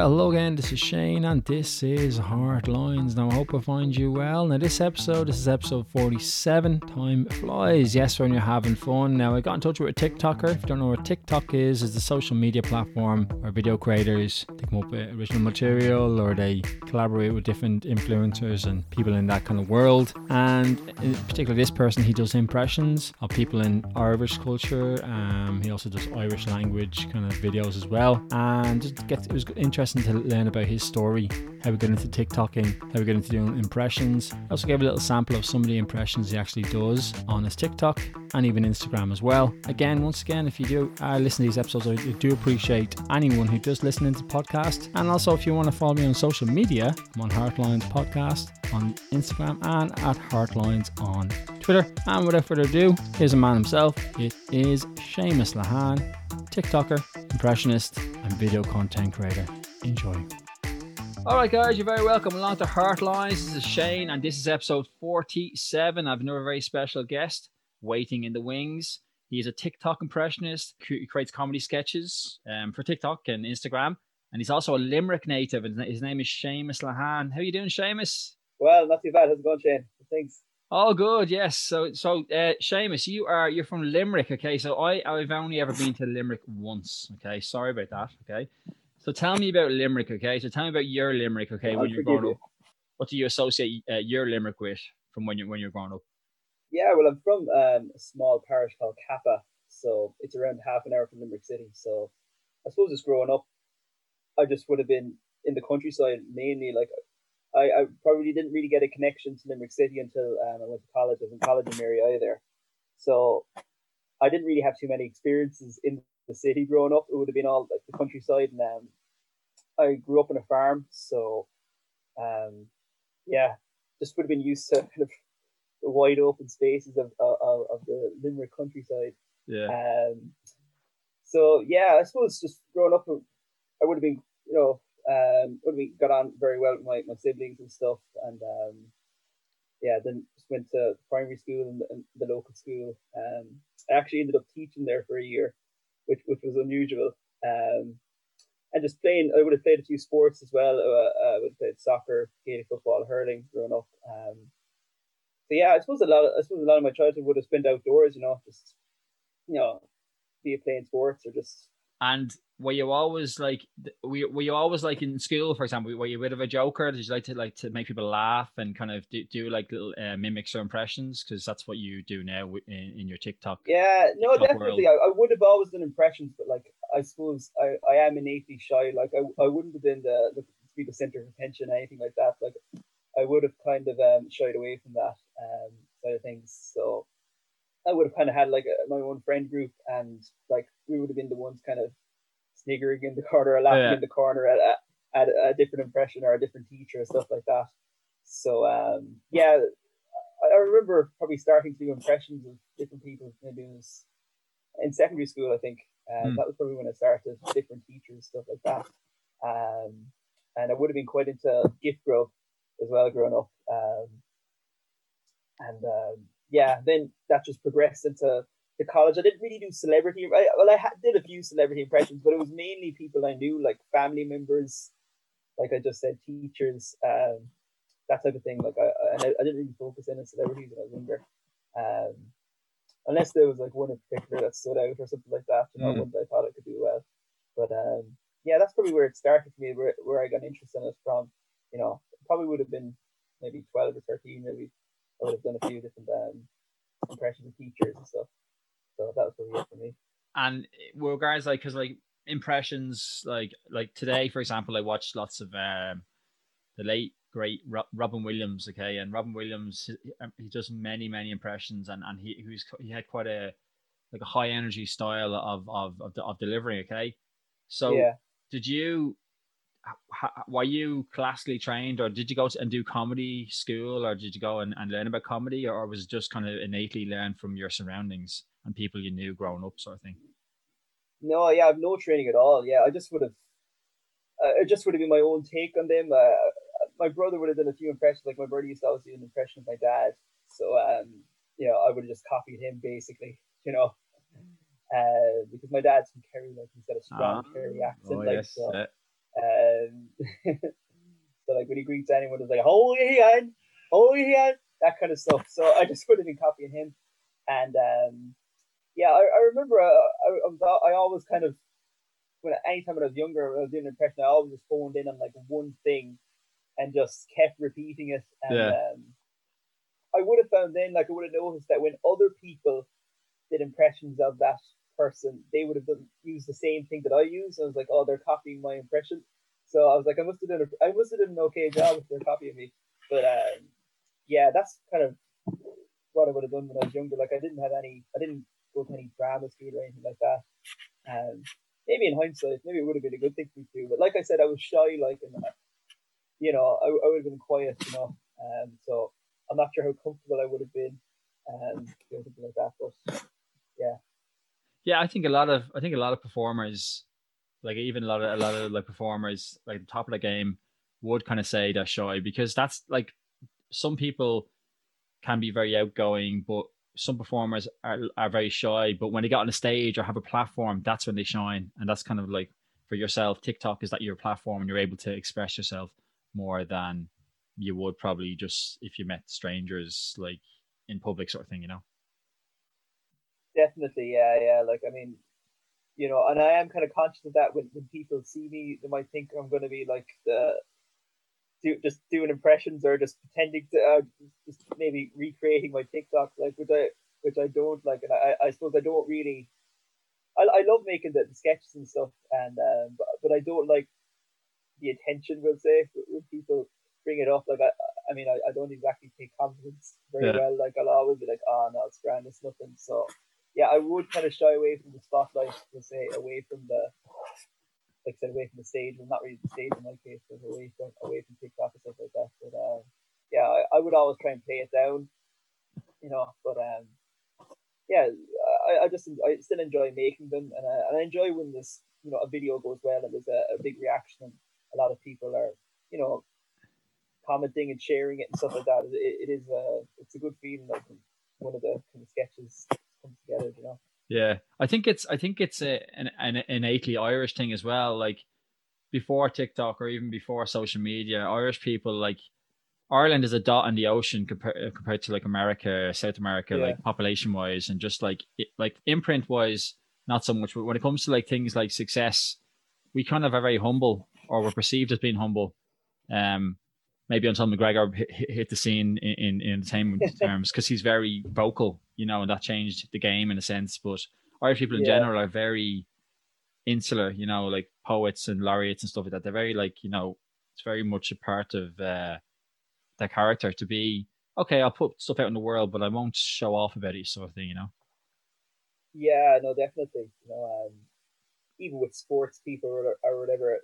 Hello again, this is Shane and this is Heartlines. Now I hope I find you well. Now this episode, this is episode 47. Time flies, yes, when you're having fun. Now I got in touch with a TikToker. If you don't know what TikTok is, it's a social media platform where video creators they come up with original material or they collaborate with different influencers and people in that kind of world. And particularly this person, he does impressions of people in Irish culture. Um, he also does Irish language kind of videos as well. And just get it was interesting interesting to learn about his story, how we got into TikToking, how we got into doing impressions. I also gave a little sample of some of the impressions he actually does on his TikTok and even Instagram as well. Again, once again, if you do uh, listen to these episodes, I do appreciate anyone who does listen into the podcast. And also, if you want to follow me on social media, I'm on Heartlines Podcast on Instagram and at Heartlines on Twitter. And without further ado, here's a man himself. It is Seamus Lahan, TikToker, impressionist, and video content creator. Enjoy. All right, guys, you're very welcome along to Heartlines. This is Shane, and this is episode 47. I have another very special guest waiting in the wings. He is a TikTok impressionist. He creates comedy sketches um, for TikTok and Instagram, and he's also a Limerick native. And his name is Seamus Lahan. How are you doing, Seamus? Well, not too bad. How's it going, Shane? Thanks. Oh, good. Yes. So, so, uh, Seamus, you are you're from Limerick. Okay. So, I I've only ever been to Limerick once. Okay. Sorry about that. Okay. So tell me about Limerick, okay? So tell me about your Limerick, okay? I'll when you're growing you. up, what do you associate uh, your Limerick with from when you're when you're growing up? Yeah, well, I'm from um, a small parish called Cappagh, so it's around half an hour from Limerick City. So I suppose just growing up, I just would have been in the countryside mainly. Like I, I probably didn't really get a connection to Limerick City until um, I went to college. I was in college in Mary I there, so I didn't really have too many experiences in the city growing up. It would have been all like the countryside, and um, I grew up on a farm, so um, yeah, just would have been used to kind of the wide open spaces of of, of the Limerick countryside. Yeah. Um, so yeah, I suppose just growing up, I would have been, you know, um, would have been, got on very well with my, my siblings and stuff, and um, yeah, then just went to primary school and the, the local school. Um, I actually ended up teaching there for a year, which which was unusual. Um, and just playing, I would have played a few sports as well. Uh, I would have played soccer, Gaelic football, hurling growing up. Um, so yeah, I suppose a lot. Of, I suppose a lot of my childhood would have spent outdoors. You know, just you know, be it playing sports or just. And were you always like, were you, were you always like in school, for example, were you a bit of a joker? Did you like to like to make people laugh and kind of do, do like little uh, mimics or impressions? Because that's what you do now in, in your TikTok. Yeah, no, TikTok definitely. I, I, would have always done impressions, but like I suppose I, I am innately shy. Like I, I wouldn't have been the, the be the center of attention or anything like that. Like I would have kind of um, shied away from that um, side of things. So I would have kind of had like a, my own friend group, and like we would have been the ones kind of sniggering in the corner or laughing yeah. in the corner at, at, at a different impression or a different teacher and stuff like that. So um, yeah, I, I remember probably starting to do impressions of different people. Maybe it was in secondary school, I think. Uh, mm. That was probably when I started different teachers stuff like that. Um, and I would have been quite into gift growth as well growing up. Um, and um, yeah, then that just progressed into the college. I didn't really do celebrity. I, well, I did a few celebrity impressions, but it was mainly people I knew, like family members, like I just said, teachers, um, that type of thing. Like I, I, I didn't really focus in on celebrities when I was younger. Um, unless there was like one in particular that stood out or something like that, you know, mm. one that I thought I could do well. But um, yeah, that's probably where it started for me, where, where I got interested in it from. You know, probably would have been maybe 12 or 13, maybe I would have done a few different um, impressions of teachers and stuff. So that was really it for me. And were guys like, because like impressions, like like today, for example, I watched lots of um, the late great Robin Williams. Okay, and Robin Williams, um, he, does many many impressions, and and he he, he had quite a like a high energy style of of of, of delivering. Okay, so yeah. did you were you classically trained or did you go and do comedy school or did you go and, and learn about comedy or was it just kind of innately learned from your surroundings and people you knew growing up sort of thing no yeah i've no training at all yeah i just would have uh, it just would have been my own take on them uh, my brother would have done a few impressions like my brother used to always do an impression of my dad so um you know i would have just copied him basically you know uh, because my dad's from Kerry, like he's got a strong ah, Kerry accent, oh, like yes. so. Um, so like when he greets anyone, it's like "Holy hand, holy hand," that kind of stuff. So I just would have been copying him, and um, yeah, I, I remember uh, I, I, was, I always kind of when anytime when I was younger, I was doing an impression, I always just phoned in on like one thing and just kept repeating it. And yeah. um, I would have found then, like I would have noticed that when other people did impressions of that person, they would have done, used the same thing that I used. I was like, oh, they're copying my impression. So I was like, I must have done a, I must have done an okay job if they're copying me. But um, yeah, that's kind of what I would have done when I was younger. Like I didn't have any, I didn't go to any drama school or anything like that. Um, maybe in hindsight, maybe it would have been a good thing to do. But like I said, I was shy, like, and you know, I, I would have been quiet, you know. Um, so I'm not sure how comfortable I would have been, um, doing something like that. But yeah, yeah, I think a lot of I think a lot of performers, like even a lot of a lot of like performers, like the top of the game, would kind of say they're shy because that's like some people can be very outgoing, but some performers are, are very shy, but when they get on a stage or have a platform, that's when they shine. And that's kind of like for yourself, TikTok is that your platform and you're able to express yourself more than you would probably just if you met strangers like in public sort of thing, you know? Definitely, yeah, yeah. Like I mean, you know, and I am kind of conscious of that when, when people see me, they might think I'm gonna be like the do, just doing impressions or just pretending to uh, just maybe recreating my TikTok, like which I which I don't like, and I, I suppose I don't really. I, I love making the, the sketches and stuff, and um, but, but I don't like the attention. We'll say when people bring it up, like I, I mean, I, I don't exactly take confidence very yeah. well. Like I'll always be like, oh no, it's grand, it's nothing. So yeah, I would kind of shy away from the spotlight, to say, away from the like I said, away from the stage. Well, not really the stage in my case, but away from away from TikTok and stuff like that. But uh, yeah, I, I would always try and play it down, you know. But um, yeah, I, I just I still enjoy making them, and I, and I enjoy when this you know a video goes well and there's a, a big reaction, and a lot of people are you know commenting and sharing it and stuff like that. It, it is a it's a good feeling like one of the kind of sketches comes together, you know. Yeah, I think it's I think it's a, an, an innately Irish thing as well. Like before TikTok or even before social media, Irish people like Ireland is a dot in the ocean compared uh, compared to like America, South America, yeah. like population wise, and just like it, like imprint wise, not so much. But when it comes to like things like success, we kind of are very humble, or we're perceived as being humble. Um, maybe until McGregor hit, hit the scene in, in, in entertainment terms because he's very vocal you know, and that changed the game in a sense. But Irish people in yeah. general are very insular, you know, like poets and laureates and stuff like that. They're very like, you know, it's very much a part of uh, their character to be okay. I'll put stuff out in the world, but I won't show off about it, sort of thing, you know. Yeah, no, definitely. You know, um, even with sports people or, or whatever,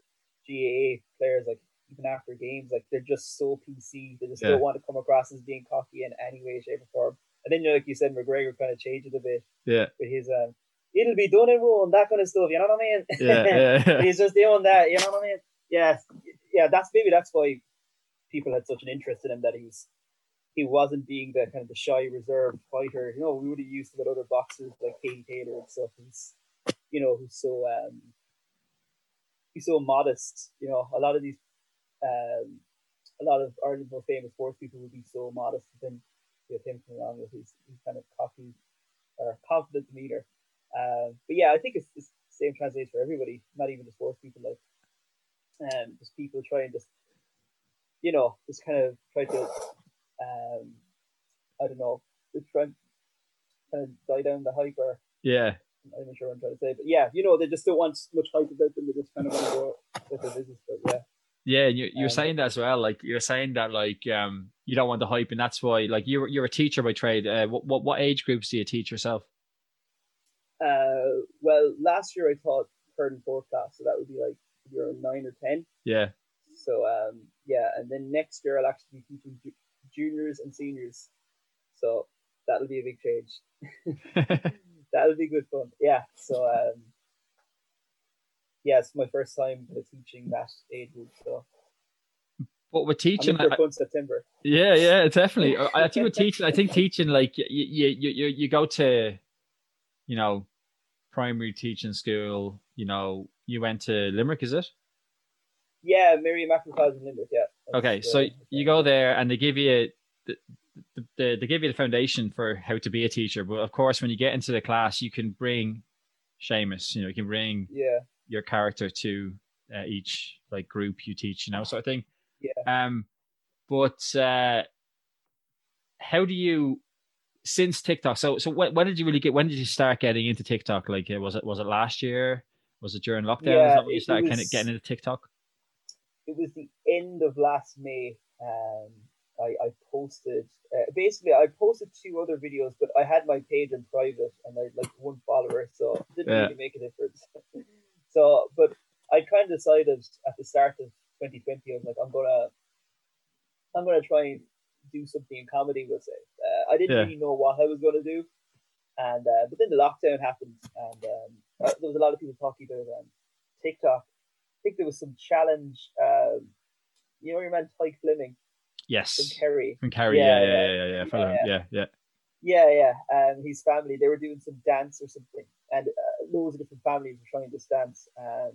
GAA players like even after games, like they're just so PC. They just yeah. don't want to come across as being cocky in any way, shape, or form. And then, you know, like you said, McGregor kind of changed it a bit. Yeah. With his, um, it'll be done in Rome, that kind of stuff. You know what I mean? Yeah, yeah, yeah. He's just doing that. You know what I mean? Yeah, yeah. That's maybe that's why people had such an interest in him that he's he wasn't being the kind of the shy, reserved fighter. You know, we would have used to with other boxers like Katie Taylor and stuff. He's, you know, who's so um, he's so modest. You know, a lot of these, um, a lot of Ireland's most famous sports people would be so modest. Then with him coming along with his, his kind of cocky or confident demeanor. Um, but yeah, I think it's, it's the same translates for everybody, not even the sports people. Like, um, just people try and just, you know, just kind of try to, um, I don't know, try and kind of die down the hype or yeah. I'm not even sure what I'm trying to say, but yeah, you know, they just don't want much hype about them. They just kind of want to go with their business. But yeah. Yeah, and you, you're um, saying that as well. Like you're saying that like um you don't want the hype, and that's why like you're you're a teacher by trade. Uh, what what what age groups do you teach yourself? Uh, well, last year I taught third and fourth class, so that would be like you're nine or ten. Yeah. So um yeah, and then next year I'll actually be teaching ju- juniors and seniors. So that'll be a big change. that'll be good fun. Yeah. So um yeah, it's my first time teaching that age group. So what we're teaching I, September. Yeah, yeah, definitely. I think we're teaching. I think teaching like you, you you you go to, you know, primary teaching school. You know, you went to Limerick, is it? Yeah, Mary Immaculate Limerick. Yeah. Okay, so you go there and they give you the, the, the, they give you the foundation for how to be a teacher. But of course, when you get into the class, you can bring Seamus. You know, you can bring yeah your character to uh, each like group you teach. You know, sort of thing. Yeah. Um, but uh, how do you since TikTok? So so when, when did you really get? When did you start getting into TikTok? Like, uh, was it was it last year? Was it during lockdown? Yeah, Is that when you started was, kind of getting into TikTok? It was the end of last May. Um, I, I posted uh, basically I posted two other videos, but I had my page in private and I had like one follower, so it didn't yeah. really make a difference. so, but I kind of decided at the start of 2020, I was like, I'm gonna, I'm gonna try and do something in comedy. We'll say uh, I didn't yeah. really know what I was gonna do, and uh, but then the lockdown happened, and um, uh, there was a lot of people talking about um, TikTok. I think there was some challenge. Um, you know your man Tadhg Fleming. Yes. From Kerry. From Kerry. Yeah, yeah, yeah, yeah, yeah, yeah, yeah. Yeah, yeah. Um, his family, they were doing some dance or something, and uh, loads of different families were trying this dance. Um,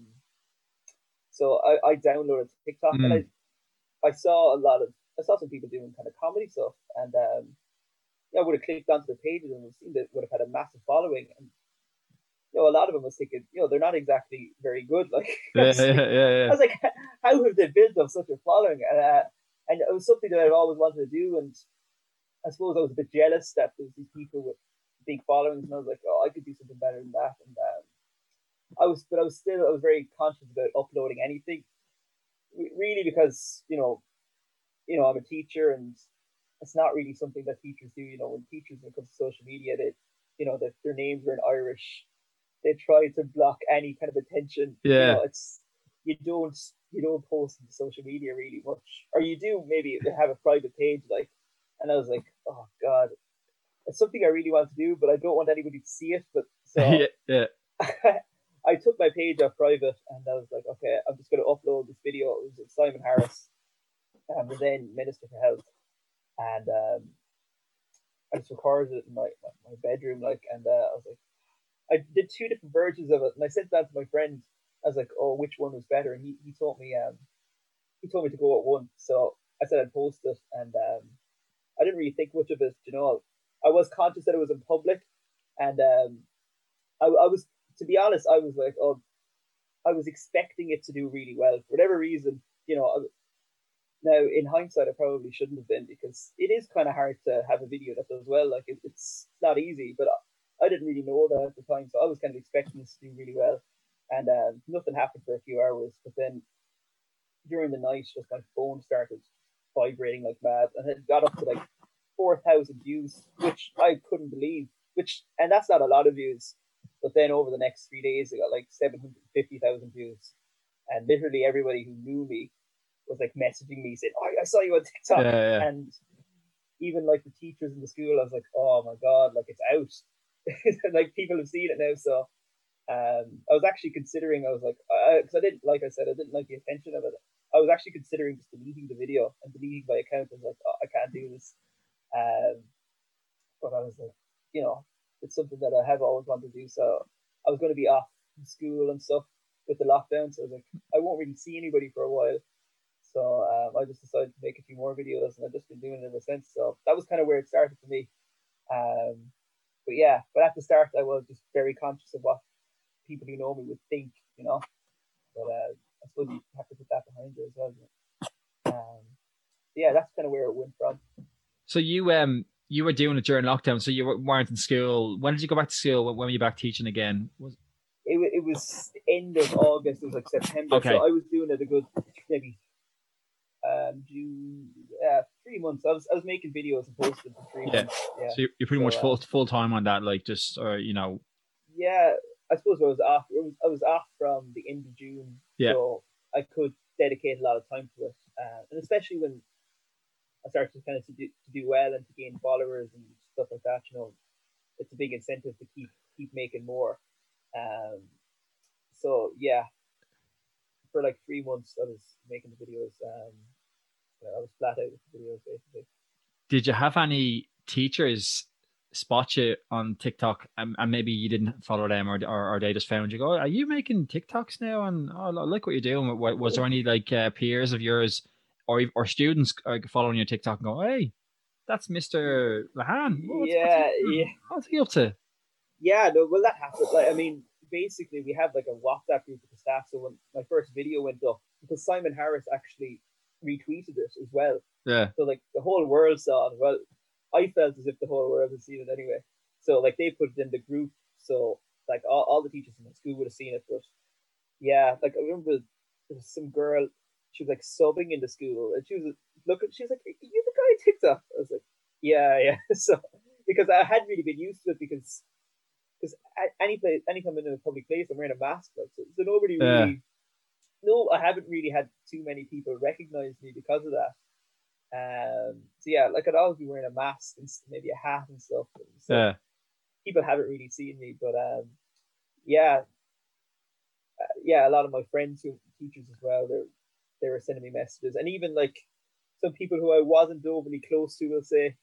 so I, I downloaded TikTok mm. and hmm. I, I saw a lot of, I saw some people doing kind of comedy stuff, and um, yeah, I would have clicked onto the pages and seen that would have had a massive following, and you know, a lot of them was thinking, you know, they're not exactly very good. Like, yeah, yeah, yeah, yeah, I was like, how have they built up such a following? And uh, and it was something that I've always wanted to do, and I suppose I was a bit jealous that there was these people with big followings, and I was like, oh, I could do something better than that, and um, I was, but I was still, I was very conscious about uploading anything, really, because you know, you know, I'm a teacher, and it's not really something that teachers do. You know, when teachers when it comes to social media, they, you know, that their names are in Irish, they try to block any kind of attention. Yeah, you know, it's you don't you don't post on social media really much, or you do maybe have a private page like. And I was like, oh god, it's something I really want to do, but I don't want anybody to see it. But so yeah, yeah. I took my page off private and I was like, okay, I'm just going to upload this video. It was Simon Harris, um, the then Minister for Health, and um, I just recorded it in my, my, bedroom, like, and uh, I was like, I did two different versions of it, and I sent that to my friend. I was like, oh, which one was better? And he, he told me, um, he told me to go at one. So I said I'd post it, and um, I didn't really think much of it. You know, I was conscious that it was in public, and um, I, I was to be honest, I was like, oh, I was expecting it to do really well for whatever reason. You know, now in hindsight, I probably shouldn't have been because it is kind of hard to have a video that does well. Like it, it's not easy, but I, I, didn't really know that at the time, so I was kind of expecting this to do really well. And um, nothing happened for a few hours, but then during the night, just my phone started vibrating like mad, and it got up to like four thousand views, which I couldn't believe. Which and that's not a lot of views but then over the next three days, it got like 750,000 views. And literally everybody who knew me was like messaging me saying, Oh, I saw you on TikTok. Yeah, yeah. And even like the teachers in the school, I was like, Oh my God, like it's out. like people have seen it now. So um, I was actually considering, I was like, because I, I, didn't, like I said, I didn't like the attention of it. I was actually considering just deleting the video and deleting my account. I was like, oh, I can't do this. Um, but I was like, you know, it's something that I have always wanted to do. So I was going to be off from school and stuff with the lockdown. So I was like, I won't really see anybody for a while. So um, I just decided to make a few more videos, and I've just been doing it ever since. So that was kind of where it started for me. Um, but yeah, but at the start, I was just very conscious of what people who know me would think, you know. But uh, I suppose you have to put that behind you as well. Um, yeah, that's kind of where it went from. So you um you were doing it during lockdown, so you weren't in school. When did you go back to school? When were you back teaching again? Was it, it was end of August. It was like September. Okay. So I was doing it a good maybe um June, yeah, three months. I was I was making videos and posting for three yeah. months. Yeah. So you're pretty so, much full uh, full time on that, like just or you know. Yeah, I suppose I was off. Was, I was off from the end of June. Yeah. So I could dedicate a lot of time to it, uh, and especially when I started to kind of to do, to do well and to gain followers and stuff like that. You know, it's a big incentive to keep keep making more. Um, so yeah, for like three months I was making the videos. Um, I was flat out with the videos basically. Did you have any teachers spot you on TikTok and, and maybe you didn't follow them or, or, or they just found you go, are you making TikToks now? And oh, I like what you're doing. Was there any like uh, peers of yours or or students following your TikTok and go, hey, that's Mr. Lahan. What's, yeah, what's he, yeah. What's he up to? Yeah, no, well that happened. Like, I mean, basically we have like a WhatsApp group of the staff. So when my first video went up, because Simon Harris actually retweeted it as well. Yeah. So like the whole world saw it. Well, I felt as if the whole world had seen it anyway. So like they put it in the group. So like all, all the teachers in the school would have seen it. But yeah, like I remember there was some girl. She was like sobbing in the school, and she was looking. She was like, "You the guy TikTok?" I was like, "Yeah, yeah." So because I hadn't really been used to it because because any place, anytime I'm in a public place, I'm wearing a mask. Like, so, so nobody really. Yeah. No, I haven't really had too many people recognize me because of that. Um, so yeah, like I'd always be wearing a mask and maybe a hat and stuff. So yeah. People haven't really seen me, but um, yeah, uh, yeah, a lot of my friends who teachers as well, they they were sending me messages, and even like some people who I wasn't overly close to will say,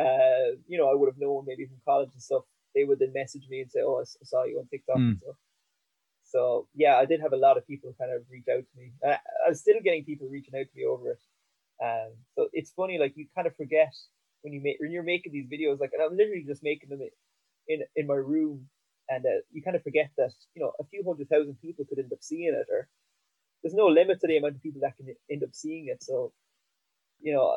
uh, you know, I would have known maybe from college and stuff. They would then message me and say, "Oh, I saw you on TikTok." Mm. So, so yeah, I did have a lot of people kind of reach out to me. I, I'm still getting people reaching out to me over it. Um, so it's funny, like you kind of forget when you make when you're making these videos, like, and I'm literally just making them in in my room, and uh, you kind of forget that you know a few hundred thousand people could end up seeing it, or there's no limit to the amount of people that can end up seeing it. So, you know,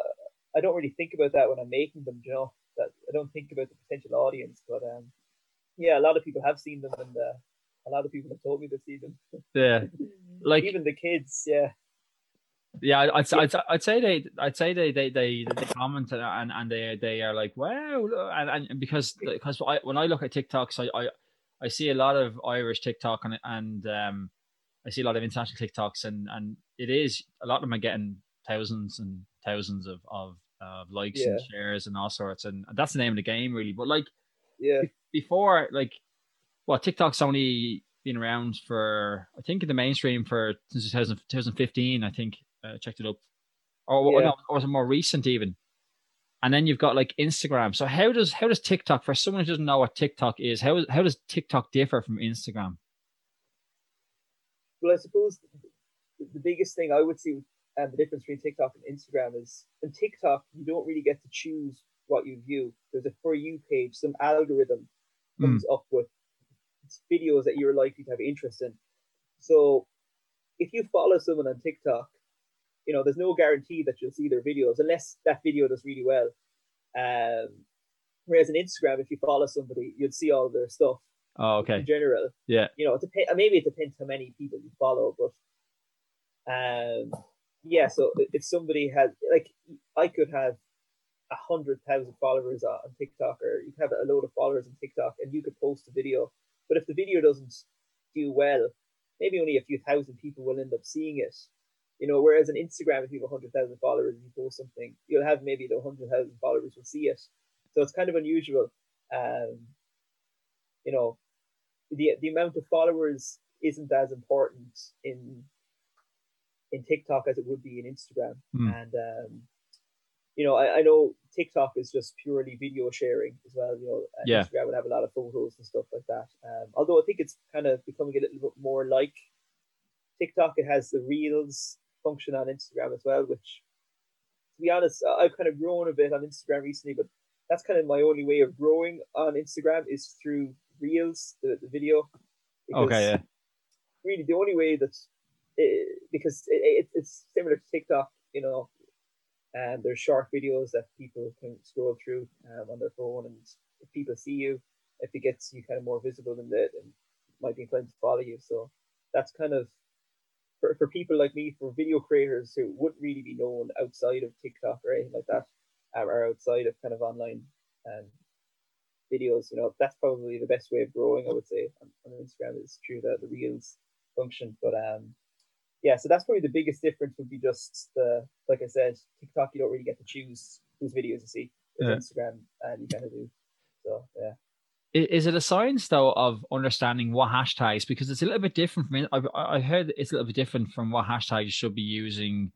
I don't really think about that when I'm making them. You know, that I don't think about the potential audience, but um, yeah, a lot of people have seen them, and uh, a lot of people have told me to see them. Yeah, like even the kids. Yeah, yeah, I'd, I'd, I'd, say they, I'd say they, they, they, they comment and, and they, they are like, wow, and, and because, because I, when I look at TikToks, I, I, I see a lot of Irish TikTok and, and, um, I see a lot of international TikToks and, and it is a lot of them are getting thousands and thousands of, of, of likes yeah. and shares and all sorts, and that's the name of the game, really. But like, yeah, before, like, well, TikTok's only been around for I think in the mainstream for since 2000, 2015. I think uh, checked it up, or, yeah. or, was it more recent even? And then you've got like Instagram. So how does how does TikTok for someone who doesn't know what TikTok is? How how does TikTok differ from Instagram? Well, I suppose the biggest thing I would see and um, the difference between TikTok and Instagram is in TikTok you don't really get to choose what you view. There's a for you page, some algorithm comes mm. up with videos that you're likely to have interest in. So if you follow someone on TikTok you know, there's no guarantee that you'll see their videos unless that video does really well. Um, whereas in Instagram, if you follow somebody, you'll see all their stuff. Oh, okay. In general, yeah. You know, it dep- maybe it depends how many people you follow, but um, yeah. So if somebody has like, I could have a hundred thousand followers on TikTok, or you could have a load of followers on TikTok, and you could post a video. But if the video doesn't do well, maybe only a few thousand people will end up seeing it. You know, whereas on Instagram, if you have 100,000 followers and you post something, you'll have maybe the 100,000 followers will see it. So it's kind of unusual. Um, you know, the the amount of followers isn't as important in in TikTok as it would be in Instagram. Mm. And um, you know, I, I know TikTok is just purely video sharing as well. You know, yeah. Instagram would have a lot of photos and stuff like that. Um, although I think it's kind of becoming a little bit more like TikTok. It has the reels function on Instagram as well, which to be honest, I've kind of grown a bit on Instagram recently, but that's kind of my only way of growing on Instagram is through Reels, the, the video. Okay, yeah. Really, the only way that it, because it, it, it's similar to TikTok, you know, and there's short videos that people can scroll through um, on their phone, and if people see you, if it gets you kind of more visible than that, and might be inclined to follow you. So that's kind of for, for people like me, for video creators who wouldn't really be known outside of TikTok or anything like that, um, or outside of kind of online um, videos, you know, that's probably the best way of growing, I would say, on, on Instagram is through the, the Reels function. But um, yeah, so that's probably the biggest difference would be just the, like I said, TikTok, you don't really get to choose whose videos you see. With yeah. Instagram, and you kind of do. So, yeah is it a science though of understanding what hashtags because it's a little bit different from I've, I heard it's a little bit different from what hashtags should be using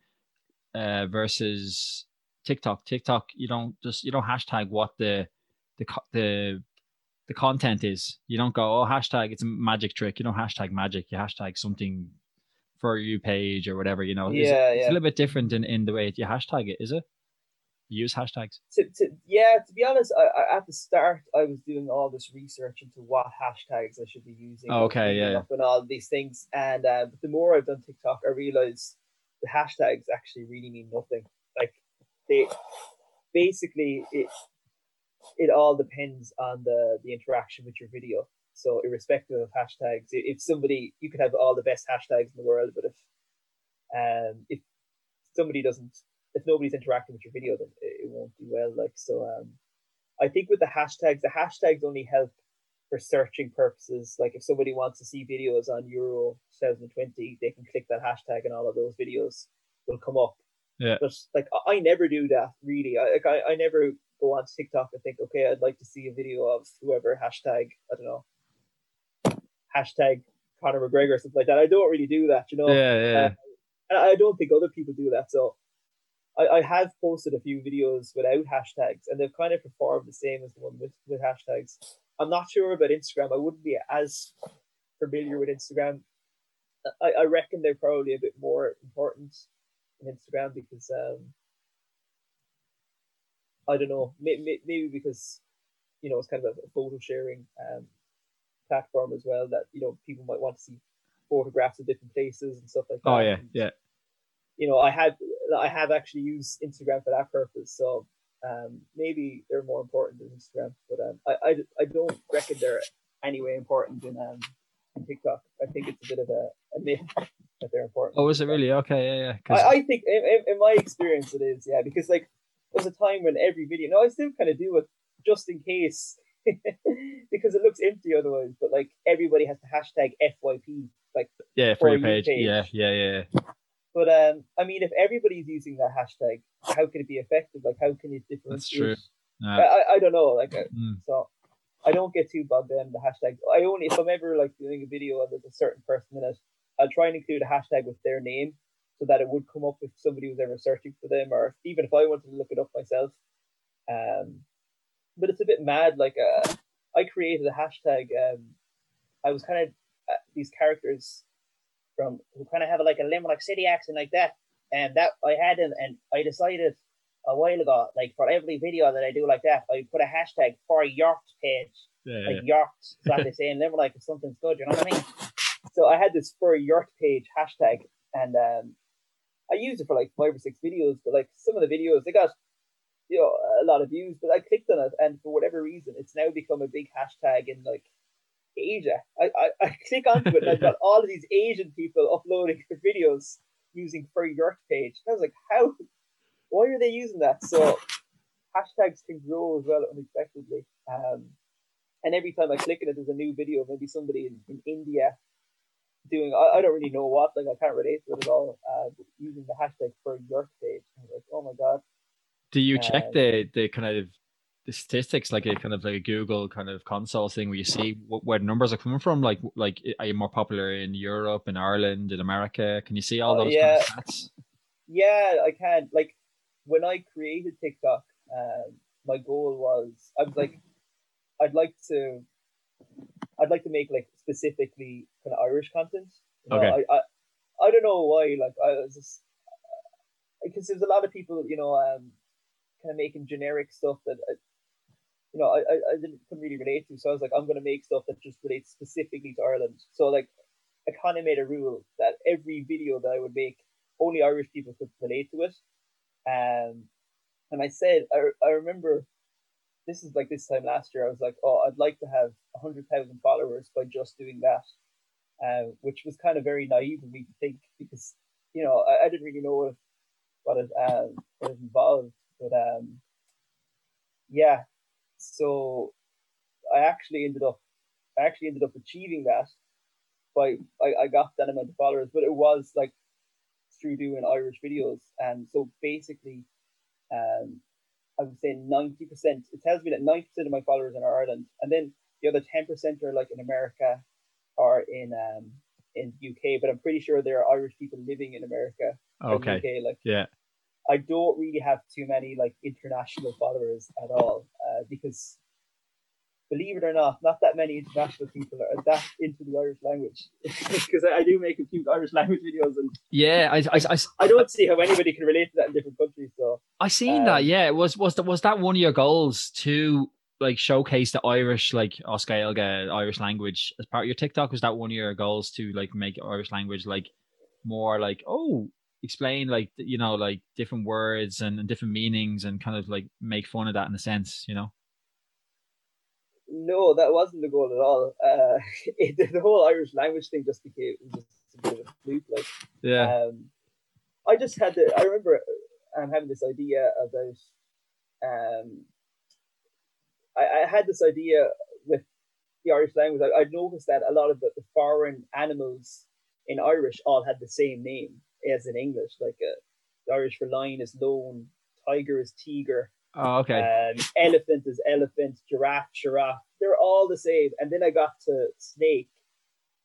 uh, versus TikTok. TikTok, you don't just you don't hashtag what the the the the content is. You don't go, oh, hashtag, it's a magic trick. You don't hashtag magic. You hashtag something for you page or whatever. You know, yeah, it's, yeah. it's a little bit different in, in the way that you hashtag it, is it? Use hashtags. To, to, yeah, to be honest, I, I, at the start I was doing all this research into what hashtags I should be using. Oh, okay, yeah, yeah. And all these things, and uh, but the more I've done TikTok, I realize the hashtags actually really mean nothing. Like they basically it it all depends on the the interaction with your video. So irrespective of hashtags, if somebody you could have all the best hashtags in the world, but if um if somebody doesn't if nobody's interacting with your video, then it won't do well. Like so, um, I think with the hashtags, the hashtags only help for searching purposes. Like if somebody wants to see videos on Euro 2020, they can click that hashtag, and all of those videos will come up. Yeah. But like I never do that really. I like I, I never go on TikTok and think, okay, I'd like to see a video of whoever hashtag I don't know hashtag Conor McGregor or something like that. I don't really do that, you know. Yeah, yeah. Uh, and I don't think other people do that. So I, I have posted a few videos without hashtags, and they've kind of performed the same as the one with, with hashtags. I'm not sure about Instagram. I wouldn't be as familiar with Instagram. I, I reckon they're probably a bit more important in Instagram because um, I don't know, maybe, maybe because you know it's kind of a photo sharing um, platform as well that you know people might want to see photographs of different places and stuff like that. Oh yeah, yeah. You know, I have I have actually used Instagram for that purpose, so um, maybe they're more important than Instagram, but um, I, I, I don't reckon they're anyway important in um in TikTok. I think it's a bit of a, a myth that they're important. Oh, is it really? Okay, yeah, yeah. I, I think in, in, my experience it is, yeah, because like there was a time when every video, no, I still kind of do it just in case because it looks empty otherwise. But like everybody has to hashtag FYP, like yeah, for, your page. page. Yeah, yeah, yeah. But um, I mean, if everybody's using that hashtag, how can it be effective? Like, how can it differentiate? That's true. Yeah. I, I don't know. Like, uh, mm. so I don't get too bogged down in the hashtag. I only if I'm ever like doing a video and there's a certain person in it, I'll try and include a hashtag with their name so that it would come up if somebody was ever searching for them, or even if I wanted to look it up myself. Um, but it's a bit mad. Like, uh, I created a hashtag. Um, I was kind of uh, these characters from who kind of have like a Limerick City accent like that, and that I had them, and I decided a while ago, like for every video that I do like that, I put a hashtag for York page, yeah, like yeah. York, that they say in Limerick if something's good, you know what I mean? So I had this for York page hashtag, and um, I used it for like five or six videos, but like some of the videos they got you know a lot of views, but I clicked on it, and for whatever reason, it's now become a big hashtag in like Asia. I, I, I click onto it and I've got all of these Asian people uploading their videos using for York page. I was like, how? Why are they using that? So hashtags can grow as well unexpectedly. Um, and every time I click on it, there's a new video. of Maybe somebody in, in India doing I, I don't really know what. Like I can't relate to it at all. Uh, using the hashtag for York page. I was like, oh my god. Do you check um, the the kind of the statistics like a kind of like a Google kind of console thing where you see where the numbers are coming from? Like, like are you more popular in Europe, in Ireland, in America? Can you see all those yeah. kind of stats? Yeah, I can. Like when I created TikTok, um, my goal was I was like, I'd like to, I'd like to make like specifically kind of Irish content. You know, okay. I, I, I don't know why. Like I was just because there's a lot of people, you know, um, kind of making generic stuff that uh, you know, I, I, didn't couldn't really relate to. So I was like, I'm gonna make stuff that just relates specifically to Ireland. So like I kind of made a rule that every video that I would make, only Irish people could relate to it. Um, and I said, I, I remember this is like this time last year, I was like, oh, I'd like to have 100,000 followers by just doing that, uh, which was kind of very naive of me to think because, you know, I, I didn't really know what, what, it, um, what it involved. But um, yeah, so I actually ended up I actually ended up achieving that by I, I got that amount of followers, but it was like through doing Irish videos. And so basically um I would say ninety percent it tells me that ninety percent of my followers are in Ireland and then the other ten percent are like in America or in um in UK, but I'm pretty sure there are Irish people living in America. Okay. UK, like yeah. I don't really have too many like international followers at all uh, because believe it or not, not that many international people are that into the Irish language because I, I, do make a few Irish language videos and yeah, I I, I, I don't see how anybody can relate to that in different countries. So I seen um, that. Yeah, was was that was that one of your goals to like showcase the Irish like as Gaeilge Irish language as part of your TikTok? Was that one of your goals to like make Irish language like more like oh explain like you know like different words and, and different meanings and kind of like make fun of that in a sense, you know? No, that wasn't the goal at all. Uh, it, the whole Irish language thing just became just a bit of a fluke. Like, yeah, um, I just had to. I remember um, having this idea about. Um, I, I had this idea with the Irish language. I, I noticed that a lot of the, the, foreign animals in Irish all had the same name as in English. Like uh, the Irish for lion is lone, tiger is tiger, Oh, okay. Um, elephant is elephant, giraffe, giraffe. They're all the same. And then I got to snake,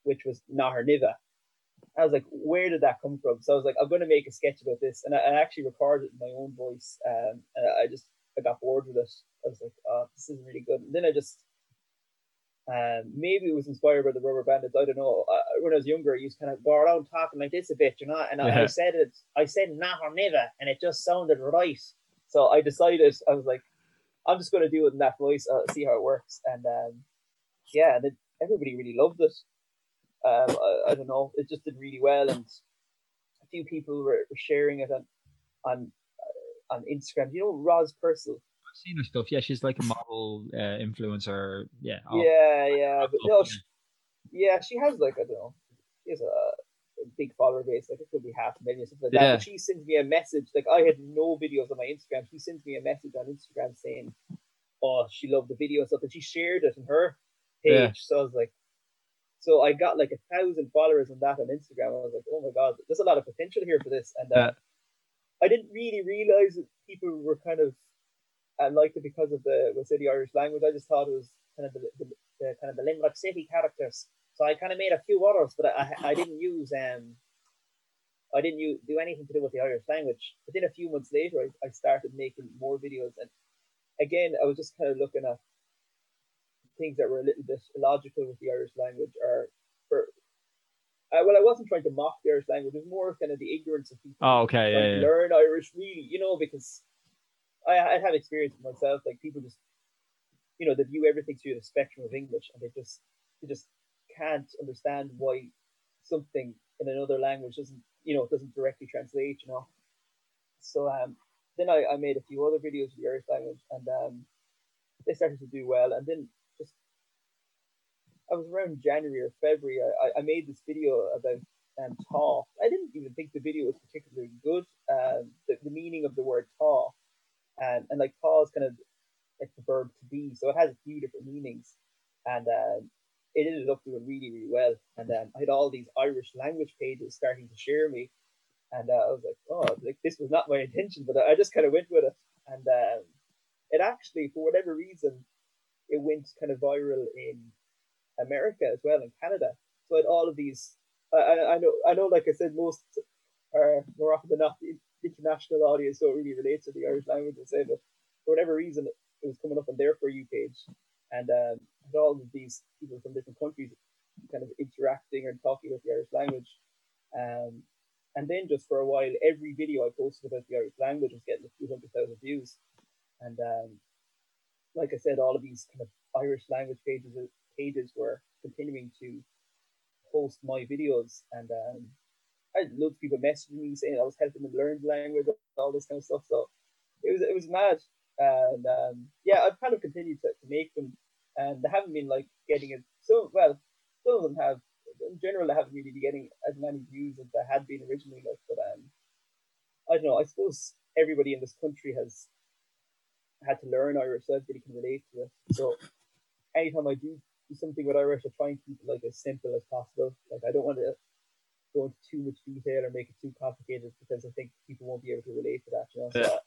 which was nathair nimhe. I was like, where did that come from? So I was like, I'm going to make a sketch about this. And I, I actually recorded it in my own voice. Um, and I just, I got bored with it. I was like, oh, this is really good. And then I just, um, maybe it was inspired by the Rubberbandits. I don't know. Uh, when I was younger, I used to kind of go around talking like this a bit, you know. And yeah. I, I, said it, I said not or never, and it just sounded right. So I decided I was like, I'm just going to do it in that voice, uh, see how it works, and um, yeah, and everybody really loved it. Um, I, I, don't know, it just did really well, and a few people were, were sharing it on on uh, on Instagram. You know, Roz Purcell. I've seen her stuff. Yeah, she's like a model uh, influencer. Yeah. Yeah, yeah, but no, she, yeah, she has like I don't know, she has a big follower base, like it could be half a million, something like that. But she sends me a message, like I had no videos on my Instagram. She sends me a message on Instagram saying, Oh, she loved the video and stuff, and she shared it on her page. Yeah. So I was like, so I got like a thousand followers on that on Instagram. I was like, oh my god, there's a lot of potential here for this. And uh, yeah. I didn't really realize that people were kind of and liked it because of the was the Irish language. I just thought it was kind of the, the, the kind of the Limerick City characters. So I kind of made a few others, but I, I didn't use um I didn't use, do anything to do with the Irish language. But then a few months later, I, I started making more videos, and again, I was just kind of looking at things that were a little bit illogical with the Irish language, or for uh, well, I wasn't trying to mock the Irish language. It was more kind of the ignorance of people. Oh, okay, yeah, yeah. Learn Irish, really, you know, because I I had experience myself. Like people just, you know, they view everything through the spectrum of English, and they just they just can't understand why something in another language doesn't you know doesn't directly translate you know so um then I, I made a few other videos with the Irish language and um they started to do well and then just I was around January or February I, I made this video about um tá I didn't even think the video was particularly good um the, the meaning of the word tá and and like tá is kind of like the verb to be so it has a few different meanings and um it ended up doing really, really well. And um, I had all these Irish language pages starting to share me. And uh, I was like, oh, like this was not my intention, but I just kind of went with it. And um, it actually, for whatever reason, it went kind of viral in America as well, in Canada. So I had all of these. I, I know, I know. Like I said, most are more often than not international audience don't really relate to the Irish language and say, but for whatever reason, it was coming up on their for you page, and um, all of these people from different countries kind of interacting and talking about the Irish language. Um, and then just for a while, every video I posted about the Irish language was getting a few hundred thousand views. And um, like I said, all of these kind of Irish language pages pages were continuing to post my videos. And um, I had loads of people messaging me saying I was helping them learn the language, all this kind of stuff. So it was it was mad. And um, yeah, I've kind of continued to, to make them and they haven't been like getting it. So well, some of them have. In general, they haven't really been getting as many views as they had been originally. Like, but um, I don't know. I suppose everybody in this country has had to learn Irish, so everybody can relate to it. So anytime I do something with Irish, I try and keep it like as simple as possible. Like I don't want to go into too much detail or make it too complicated because I think people won't be able to relate to that. You know, so yeah.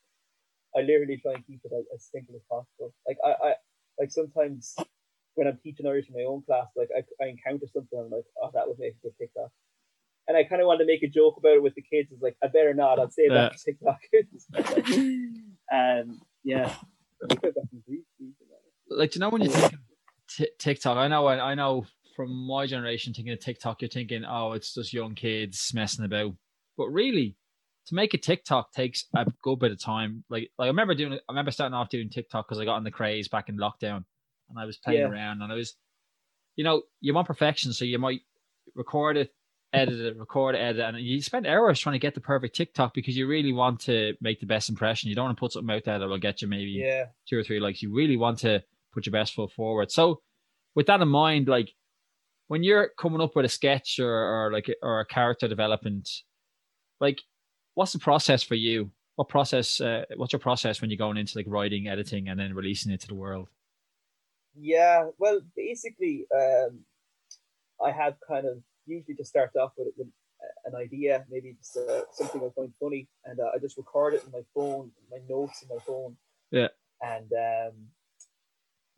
I, I literally try and keep it as, as simple as possible. Like I, I like sometimes when I'm teaching Irish in my own class, like I, I encounter something, I'm like, oh, that would make a good TikTok. And I kind of want to make a joke about it with the kids. It's like, I better not. I'll say that for TikTok. and um, yeah. Like, you know, when you think t- TikTok. I know. I know. From my generation, thinking of TikTok, you're thinking, oh, it's just young kids messing about. But really, to make a TikTok takes a good bit of time. Like, like I remember doing. I remember starting off doing TikTok because I got on the craze back in lockdown, and I was playing yeah. around, and I was, you know, you want perfection, so you might record it, edit it, record it, edit it, and you spend hours trying to get the perfect TikTok because you really want to make the best impression. You don't want to put something out there that will get you maybe yeah. two or three likes. You really want to put your best foot forward. So, with that in mind, like when you're coming up with a sketch or, or like or a character development, like what's the process for you? What process? Uh, what's your process when you're going into like writing, editing, and then releasing it to the world? Yeah, well, basically, um, I have kind of usually just start off with, with an idea, maybe just uh, something I find funny, and uh, I just record it in my phone, my notes in my phone. Yeah. And um,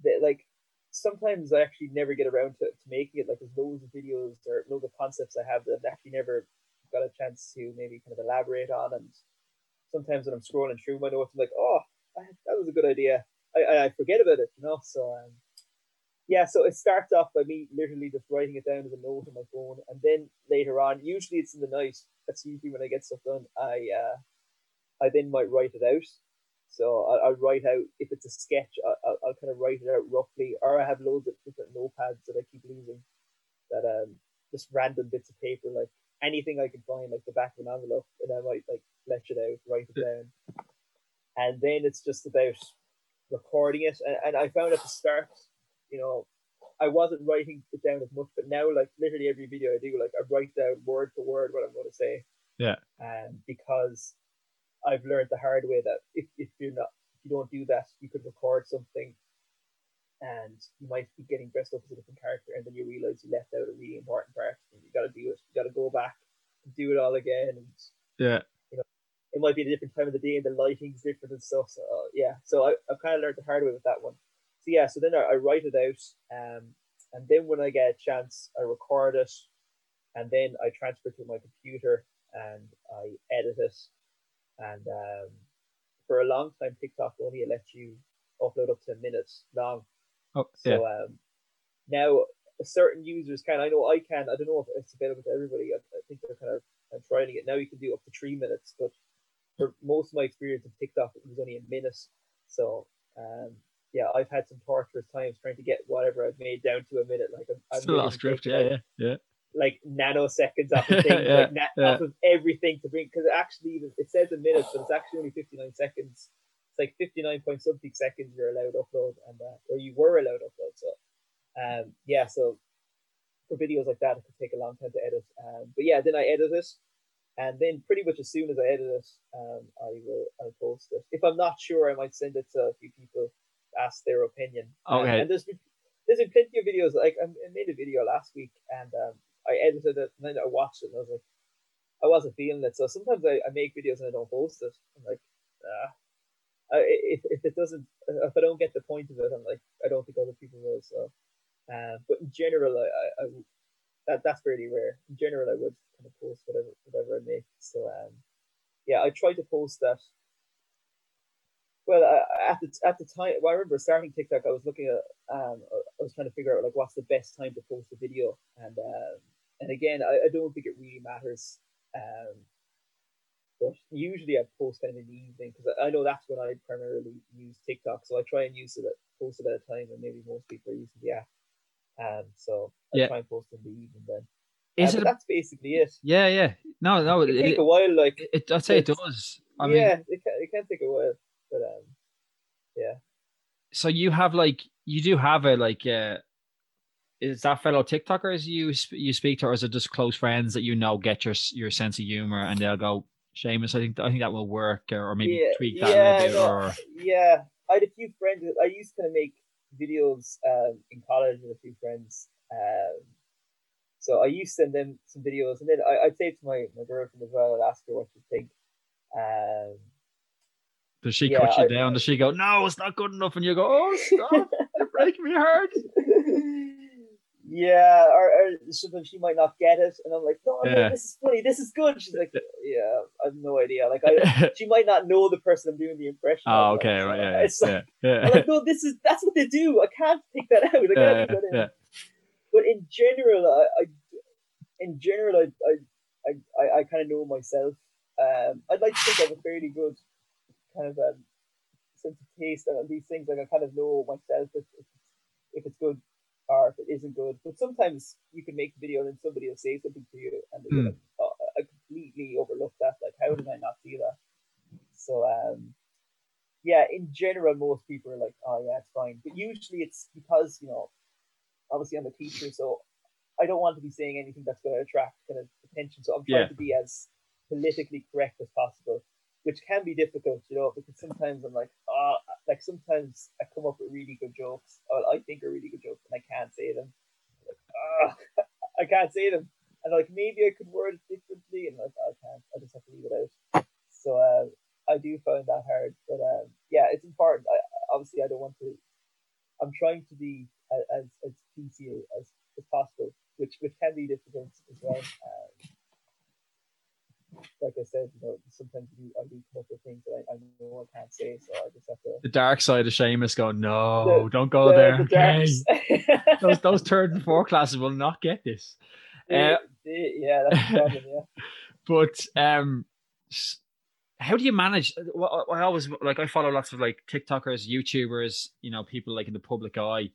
they, like sometimes I actually never get around to, to making it. Like there's loads of videos or loads of concepts I have that I've actually never got a chance to maybe kind of elaborate on. And sometimes when I'm scrolling through my notes, I'm like, oh, that was a good idea. I, I forget about it, you know. So um, yeah, so it starts off by me literally just writing it down as a note on my phone, and then later on, usually it's in the night. That's usually when I get stuff done. I uh, I then might write it out. So I, will write out if it's a sketch, I, will I'll kind of write it out roughly, or I have loads of different notepads that I keep losing, that um just random bits of paper, like anything I can find, like the back of an envelope, and I might like flesh it out, write it down, and then it's just about recording it. And, and I found at the start you know, I wasn't writing it down as much, but now like literally every video I do, like I write down word for word what I'm going to say. Yeah. And um, because I've learned the hard way that if, if you're not if you don't do that, you could record something and you might be getting dressed up as a different character and then you realize you left out a really important part and you gotta do it. You gotta go back and do it all again and yeah. You know, it might be a different time of the day and the lighting's different and stuff. So uh, yeah. So I, I've kinda learned the hard way with that one so yeah, so then I, I write it out, um, and then when I get a chance, I record it, and then I transfer to my computer and I edit it. And um, for a long time, TikTok only let you upload up to a minute long. Oh, yeah. So um, now certain users can. I know I can. I don't know if it's available to everybody. I, I think they're kind of I'm trying it now. You can do up to three minutes, but for most of my experience of TikTok, it was only a minute. So um, yeah, I've had some torturous times trying to get whatever I've made down to a minute. Like I'm, I'm still script, yeah, yeah, yeah. Like nanoseconds off of things, yeah, like na- yeah. off of everything to bring. Because actually, it says a minute, but it's actually only fifty nine seconds. It's like fifty nine point something seconds you're allowed to upload, and uh, or you were allowed to upload. So, um, yeah, so for videos like that, it could take a long time to edit. Um, but yeah, then I edit it, and then pretty much as soon as I edit it, um, I will I'll post it. If I'm not sure, I might send it to a few people ask their opinion. Okay. Um, and there's been, there's been plenty of videos. Like I made a video last week and um, I edited it and then I watched it and I was like, I wasn't feeling it. So sometimes I, I make videos and I don't post it. I'm like, ah. I, if, if it doesn't, if I don't get the point of it, I'm like, I don't think other people will. So, uh, but in general, I, I, I that that's fairly rare. In general, I would kind of post whatever whatever I make. So, um, yeah, I try to post that well, uh, at the at the time, well, I remember starting TikTok. I was looking at, um, I was trying to figure out like what's the best time to post a video, and um, and again, I, I don't think it really matters. Um, but usually I post kind of in the evening because I, I know that's when I primarily use TikTok. So I try and use it at, post it at a time, and maybe most people are using the app. Um, so I yeah. try and post in the evening then. Is uh, it? A, that's basically it. Yeah, yeah. No, no. It, it take a while. Like it, I'd say it does. I mean yeah, mean, it can, it can take a while. But um, yeah. So you have like you do have a like uh is that fellow TikTokers you you speak to, or is it just close friends that you know get your your sense of humor and they'll go, Seamus, I think I think that will work, or, maybe yeah, tweak that yeah, a bit, no, or yeah. I had a few friends. I used to make videos um, in college with a few friends. Um, so I used to send them some videos, and then I, I'd say to my, my girlfriend as well. I'd ask her what she think. Um, does she yeah, cut you I, down? Does she go, no, it's not good enough? And you go, oh, stop, you're breaking me heart. Yeah, or, or sometimes she might not get it, and I'm like, no, yeah. this is funny, this is good. She's like, yeah, I have no idea. Like, I she might not know the person I'm doing the impression. Oh, of, okay, right, yeah, it's like, yeah, I'm like, no, this is that's what they do. I can't take that out. I yeah, that yeah. But in general, I, I in general, I I I, I kind of know myself. Um, I'd like to think I have a fairly good kind of um, sense of taste and these things. Like I kind of know myself if, if, if it's good or if it isn't good. But sometimes you can make a video and then somebody will say something to you and mm. like, oh, I completely overlooked that. Like, how did I not see that? So, um, yeah, in general, most people are like, oh, yeah, it's fine. But usually it's because, you know, obviously I'm a teacher, so I don't want to be saying anything that's going to attract kind of attention. So I'm trying yeah. to be as politically correct as possible which can be difficult, you know, because sometimes I'm like, ah, oh, like sometimes I come up with really good jokes, or I think are really good jokes, and I can't say them. Like, ah, I can't say them, and like maybe I could word it differently, and like I can't. I just have to leave it out. So uh, I do find that hard, but um, yeah, it's important. I, obviously, I don't want to. I'm trying to be as as PC as, as possible, which which can be difficult as well. Um, like I said, you know, sometimes you, I do come up with things that I, I know I can't say, so I just have to. The dark side of Seamus going, no, the, don't go the, there. The okay. those those third and fourth classes will not get this. Uh, yeah, that's the problem. Yeah. but um, how do you manage? I always like I follow lots of like TikTokers, YouTubers, you know, people like in the public eye.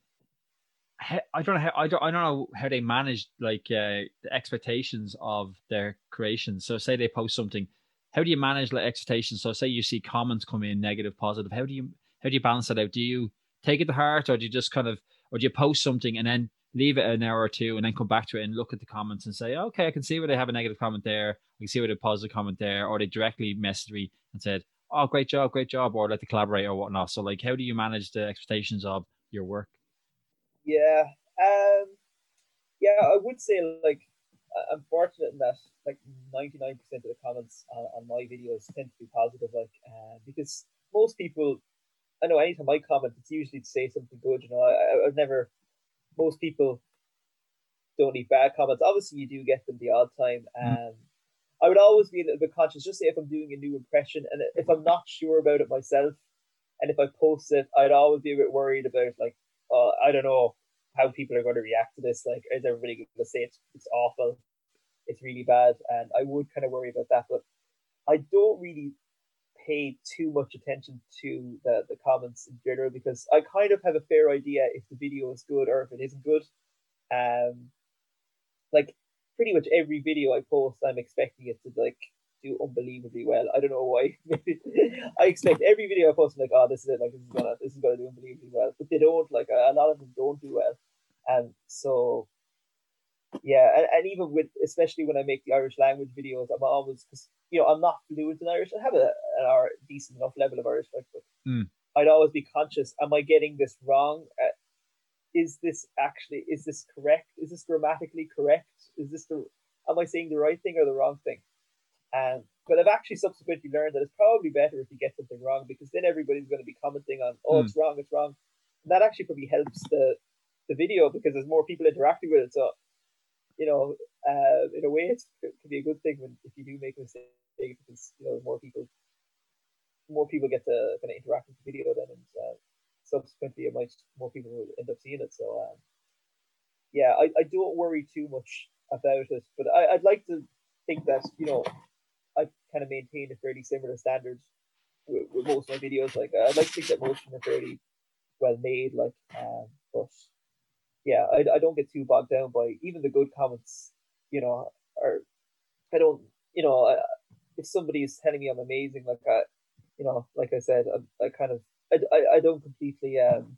I don't know how I don't I don't know how they manage like uh, the expectations of their creations. So say they post something, how do you manage like expectations? So say you see comments come in negative, positive. How do you how do you balance that out? Do you take it to heart, or do you just kind of or do you post something and then leave it an hour or two and then come back to it and look at the comments and say, okay, I can see where they have a negative comment there. I can see where they positive comment there, or they directly messaged me and said, oh, great job, great job, or like to collaborate or whatnot. So like, how do you manage the expectations of your work? Yeah. Um. Yeah, I would say like I'm fortunate in that like 99% of the comments on, on my videos tend to be positive, like uh, because most people, I know anytime I comment, it's usually to say something good. You know, I, I've never. Most people don't need bad comments. Obviously, you do get them the odd time. Mm. Um, I would always be a little bit conscious, just say if I'm doing a new impression and if I'm not sure about it myself, and if I post it, I'd always be a bit worried about like uh, I don't know how people are going to react to this. Like, is everybody going to say it's, it's awful? It's really bad. And I would kind of worry about that. But I don't really pay too much attention to the, the comments in general because I kind of have a fair idea if the video is good or if it isn't good. Um, like pretty much every video I post, I'm expecting it to like do unbelievably well. I don't know why. I expect every video I post, I'm like, oh, this is it. Like, this is gonna, this is gonna do unbelievably well. But they don't. Like, a lot of them don't do well. And so, yeah, and, and even with, especially when I make the Irish language videos, I'm always because you know I'm not fluent in Irish. I have a an decent enough level of Irish, like, but mm. I'd always be conscious. Am I getting this wrong? Uh, is this actually is this correct? Is this grammatically correct? Is this the am I saying the right thing or the wrong thing? Um, but I've actually subsequently learned that it's probably better if you get something wrong because then everybody's going to be commenting on, oh, mm. it's wrong, it's wrong. And that actually probably helps the the video because there's more people interacting with it. So, you know, uh, in a way, it can be a good thing when if you do make a mistake because you know more people more people get to kind of interact with the video then, and uh, subsequently, it might more people will end up seeing it. So, um, yeah, I, I don't worry too much about it, but I, I'd like to think that you know I kind of maintain a fairly similar standard with, with, most of my videos. Like I'd like to think that most of them are fairly well made. Like, um, but yeah, I, I don't get too bogged down by even the good comments. You know, or I don't. You know, uh, if somebody's telling me I'm amazing, like I, you know, like I said, I, I kind of I, I, I don't completely um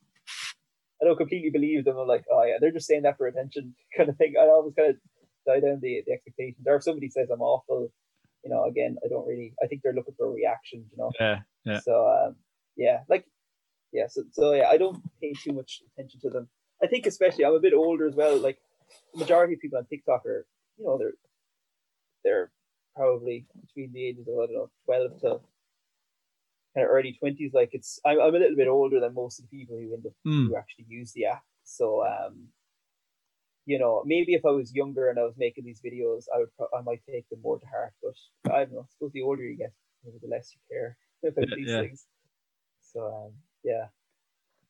I don't completely believe them. I'm like, oh yeah, they're just saying that for attention, kind of thing. I always kind of die down the, the expectations. Or if somebody says I'm awful, you know, again, I don't really. I think they're looking for a reaction. You know. Yeah. Yeah. So um, yeah, like yeah. So so yeah, I don't pay too much attention to them. I think especially I'm a bit older as well. Like the majority of people on TikTok are, you know, they're they're probably between the ages of I don't know, twelve to kind of early twenties. Like it's I'm, I'm a little bit older than most of the people who end up mm. who actually use the app. So um you know, maybe if I was younger and I was making these videos, I would pro- I might take them more to heart. But I don't know. I suppose the older you get, the less you care about yeah, these yeah. things. So um, yeah.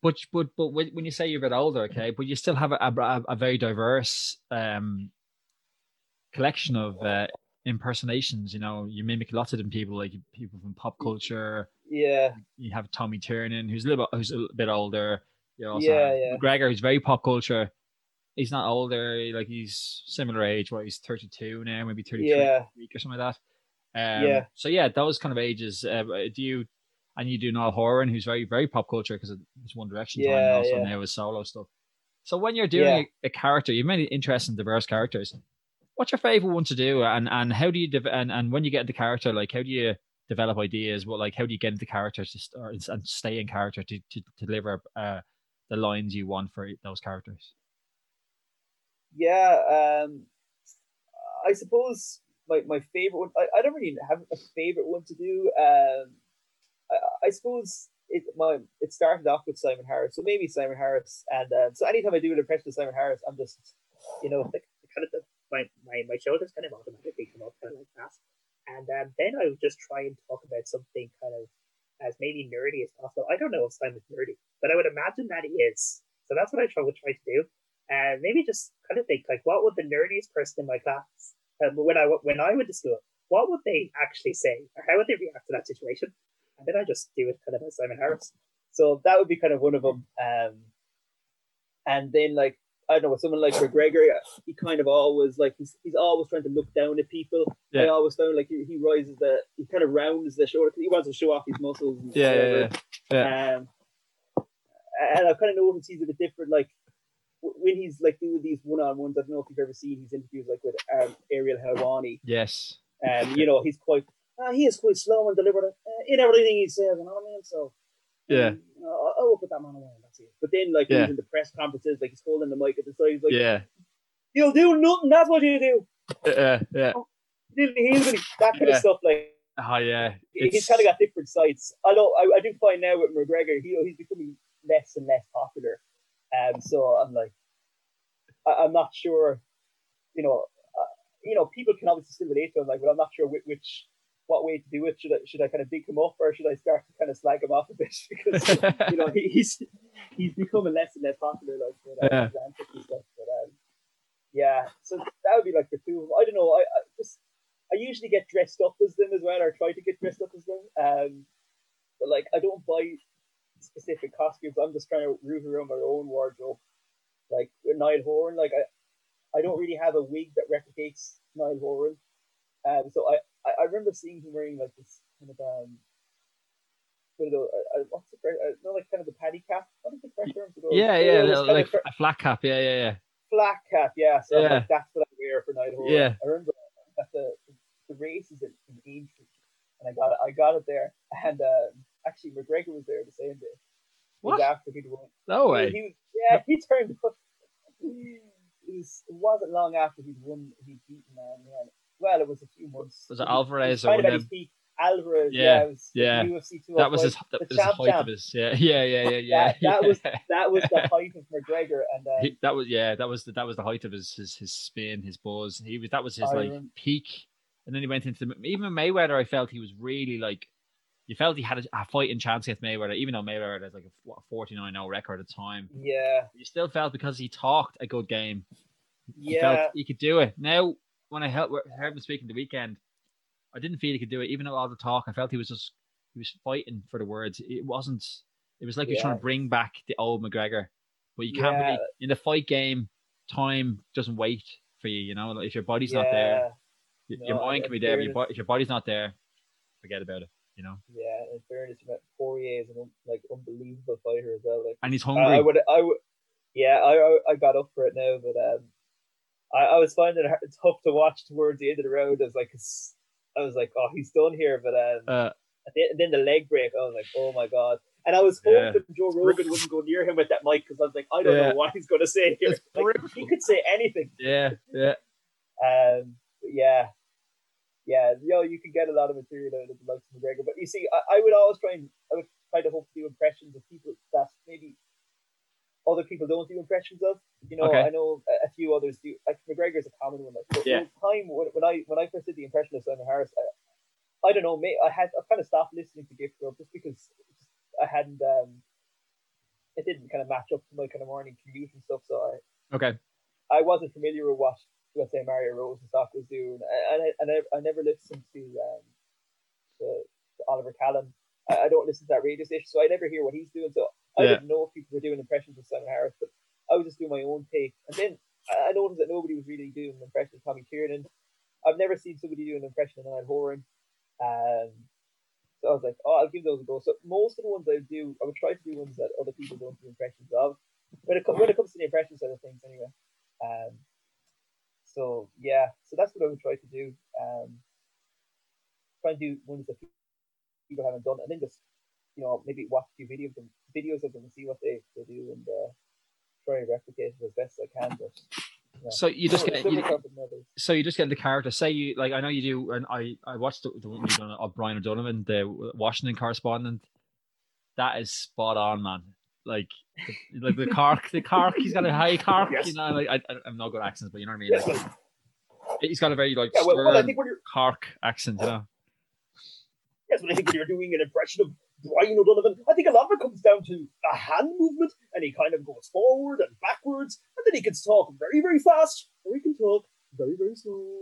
But but but when you say you're a bit older, okay, but you still have a, a, a very diverse um, collection of uh, impersonations. You know, you mimic lots of different people, like people from pop culture. Yeah. You have Tommy Tiernan, who's a little bit who's a little bit older. You also yeah, yeah. Gregor, who's very pop culture. He's not older, like he's similar age. What he's thirty two now, maybe thirty three yeah. week or something like that. Um, yeah. So yeah, those kind of ages. Uh, do you and you do Niall Horan, who's very very pop culture because it's One Direction yeah, time, also yeah. now his solo stuff. So when you're doing yeah. a, a, character, you've many interesting, diverse characters. What's your favorite one to do, and and how do you de- and and when you get into character, like how do you develop ideas? What like how do you get into characters to start and stay in character to to, to deliver uh, the lines you want for those characters? Yeah, um, I suppose my, my favorite one. I, I don't really have a favorite one to do. Um, I, I suppose it my it started off with Simon Harris, so maybe Simon Harris, and um, so anytime I do an impression of Simon Harris, I'm just you know like kind of the, my, my my shoulders kind of automatically come up kind of like that, and um, then I would just try and talk about something kind of as maybe nerdy as possible. I don't know if Simon's nerdy, but I would imagine that he is. So that's what I try would try to do, and maybe just kind of think like, what would the nerdiest person in my class, um, when I when I went to school, what would they actually say, or how would they react to that situation? and then I just do it kind of as Simon Harris. So that would be kind of one of them. Um, and then like I don't know, with someone like McGregor, he kind of always like he's he's always trying to look down at people. Yeah. I always found like he, he rises the he kind of rounds the shoulder he wants to show off his muscles. yeah, yeah, yeah, Um, and I've kind of noticed he's a bit different. Like when he's like doing these one on ones, I don't know if you've ever seen his interviews like with um, Ariel Helwani. Yes. And um, you know he's quite uh, he is quite slow and deliberate uh, in everything he says. You know what I mean? So yeah, um, uh, I will put that man away. That's it. But then, like, yeah. he's in the press conferences, like he's holding the mic at the side. He's like, yeah, you'll do nothing. That's what you do. Yeah, yeah. Oh, he's that kind yeah. of stuff. Like, oh yeah, it's... he's kind of got different sides. Although I, I do find now with McGregor, he he's becoming less and less popular. Um, so I'm like, I, am not sure. You know, uh, you know, people can obviously still relate to him, like, but I'm not sure which, which what way to do it. Should I should I kind of big him up or should I start to kind of slag him off a bit because you know he's he's becoming less and less popular like with, uh, yeah. stuff. But um, yeah, so that would be like the two of them. I don't know. I, I just I usually get dressed up as them as well, or try to get dressed up as them. Um, but like I don't buy specific costumes. I'm just trying to root around my own wardrobe. Like Niall Horan, like I I don't really have a wig that replicates Niall Horan. Um, so I, I, I remember seeing him wearing like this kind of um, what the, uh, uh, what's the correct, uh, no, like kind of the paddy cap. What is the correct term? Yeah, yeah, like a flat cap. Yeah, yeah, yeah. Flat cap, yeah. So yeah. Like, that's what I wear for Niall Horan. Yeah. I remember that the the race is in, in Aintree, and I got it. I got it there, and uh, actually McGregor was there the same day. What? after he'd won. No way. He, he yeah, he turned. It, was, it wasn't long after he'd won. He'd beaten um, yeah, well, it was a few months. Was it Alvarez or of his peak? Alvarez, yeah, yeah, yeah. that was his, that was champ, his height champ. of his, yeah, yeah, yeah, yeah, yeah. that, that was that was the height of McGregor, and um, he, that was yeah, that was the, that was the height of his his, his spin, his buzz. He was that was his like peak, and then he went into the, even Mayweather. I felt he was really like you felt he had a, a fighting chance against Mayweather, even though Mayweather has like a what, 49-0 record at the time. Yeah, you still felt because he talked a good game. Yeah, he could do it. Now when I heard, heard him speaking the weekend, I didn't feel he could do it. Even though all the talk, I felt he was just he was fighting for the words. It wasn't. It was like yeah. he was trying to bring back the old McGregor, but you can't yeah. really in the fight game. Time doesn't wait for you. You know, if your body's yeah. not there, no, your mind can be there. But your, if your body's not there, forget about it. You know. Yeah, in fairness, Poirier is an like unbelievable fighter as well. Like, and he's hungry. I would, I would, yeah, I, I got up for it now, but um, I, I was finding it tough to watch towards the end of the round. I was like, I was like, oh, he's done here. But um, uh, and then the leg break, I was like, oh my god. And I was hoping yeah. Joe Rogan wouldn't go near him with that mic because I was like, I don't yeah. know what he's going to say here. Like, he could say anything. Yeah, yeah. Um, yeah, yeah. You know, you can get a lot of material out of the likes of McGregor, but you see, I, I would always try and I would try to hope to do impressions of people that maybe other people don't do impressions of. You know, Okay. I know a, a few others do. Like McGregor's a common one. Like, but Yeah. time when, when I when I first did the impression of Simon Harris, I, I don't know, mate, I had I kind of stopped listening to Gift Grub just because I hadn't um, it didn't kind of match up to my kind of morning commute and stuff. So I Okay. I wasn't familiar with what let's say Mario Rosenstock was doing, and I, and I, I never listened to um to, to Oliver Callan. I, I don't listen to that radio station, so I never hear what he's doing. So I Yeah. didn't know if people were doing impressions of Simon Harris, but I was just doing my own take. And then I noticed that nobody was really doing an impression of Tommy Tiernan. I've never seen somebody do an impression of Niall Horan. Um, so I was like, oh, I'll give those a go. So most of the ones I do, I would try to do ones that other people don't do impressions of. When it, when it comes to the impression side of things, anyway. Um, so yeah, so that's what I would try to do. Um, try and do ones that people haven't done, and then just you know maybe watch a few videos of them, videos of them and see what they, they do, and uh, try and replicate it as best I can. But yeah. So you just get you, are tougher than so you just get the character. Say you like I know you do, and I I watched the, the one you done of Brian O'Donovan, the Washington correspondent. That is spot on, man. Like like the Cork, the Cork. He's got a high Cork. Yes. You know, like I, I'm not good at accents, but you know what I mean. Yes, Like, he's got a very like yeah, well, well, I think when you're Cork accent. You know. Yes, but I think when you're doing an impression of Brian O'Donovan, I think a lot of it comes down to a hand movement, and he kind of goes forward and backwards, and then he can talk very, very fast, or he can talk very, very slow.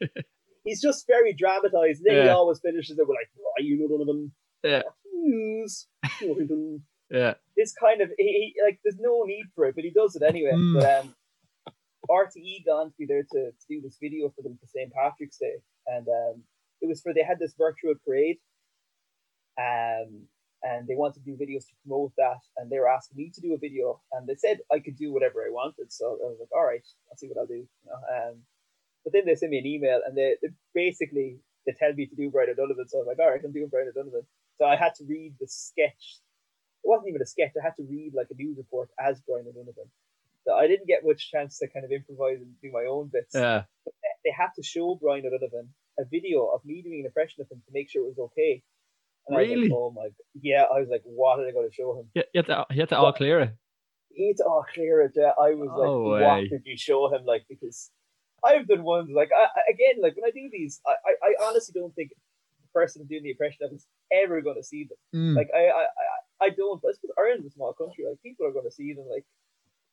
He's just very dramatized, and then he always finishes it with like Brian O'Donovan. Yeah. News. Washington." Yeah. This kind of he, he like there's no need for it, but he does it anyway. Mm. But um, RTE gone to be there to, to do this video for them for St Patrick's Day, and um, it was for they had this virtual parade, um, and they wanted to do videos to promote that, and they were asking me to do a video, and they said I could do whatever I wanted, so I was like, all right, I'll see what I'll do. You know? um, but then they sent me an email, and they, they basically they tell me to do Brian O'Donovan, so I was like, all right, I'm doing Brian O'Donovan. So I had to read the sketch. It wasn't even a sketch. I had to read like a news report as Brian O'Donovan. So I didn't get much chance to kind of improvise and do my own bits Yeah. they had to show Brian O'Donovan a video of me doing an impression of him to make sure it was okay. And I was Really? like, oh my, yeah. I was like, what are they going to show him? You, you have to you have to all clear it. He's all clear it. Yeah. I was like, No what way. did you show him? Like, because I've done ones like I, I- again, like when I do these, I, I, I honestly don't think the person doing the impression of is ever going to see them. Mm. Like I, I, I, don't. But I suppose Ireland's a small country. Like people are going to see them. Like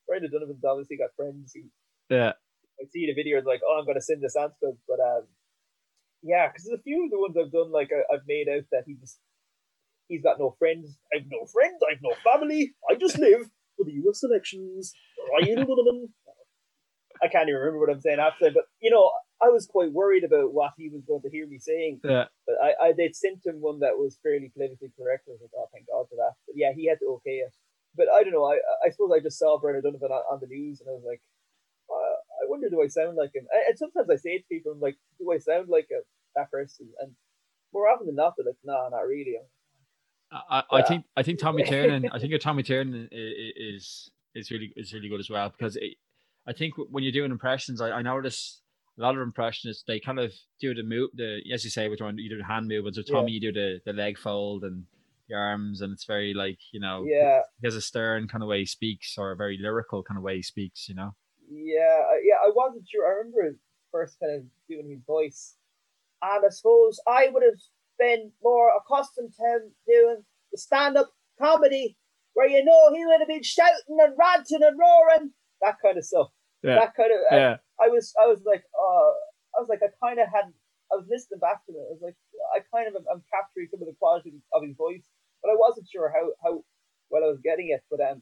Brian Donovan's obviously got friends who yeah. I see the video and like, oh, I'm gonna send this to him. But um, yeah, because there's a few of the ones I've done, like I, I've made out that he just he's got no friends. I've no friends. I've no family. I just live for the U.S. elections. Brian O'Donovan. I can't even remember what I'm saying after but you know, I was quite worried about what he was going to hear me saying. Yeah. But I, I they'd sent him one that was fairly politically correct. I was like, oh, thank God for that. But yeah, he had to okay it. But I don't know. I I suppose I just saw Brian O'Donovan on, on the news, and I was like, uh, I wonder, do I sound like him? And and sometimes I say to people, I'm like, do I sound like a, that person? And more often than not, they're like, no, not really. I, I Yeah. think I think Tommy Tiernan. I think your Tommy Tiernan is is really is really good as well because it, I think when you're doing impressions, I, I notice a lot of impressionists they kind of do the move the as you say with one you do the hand movements. With Yeah. Tommy, you do the the leg fold and the arms, and it's very like you know Yeah, he has a stern kind of way he speaks or a very lyrical kind of way he speaks. You know. yeah, yeah. I wasn't sure. I remember his first kind of doing his voice, and I suppose I would have been more accustomed to him doing the stand-up comedy where you know he would have been shouting and ranting and roaring, that kind of stuff. Yeah. That kind of. Yeah. I was, I was like, uh, I was like, I kind of had, I was listening back to it. I was like, I kind of, am, I'm capturing some of the quality of his voice, but I wasn't sure how how well I was getting it. But um,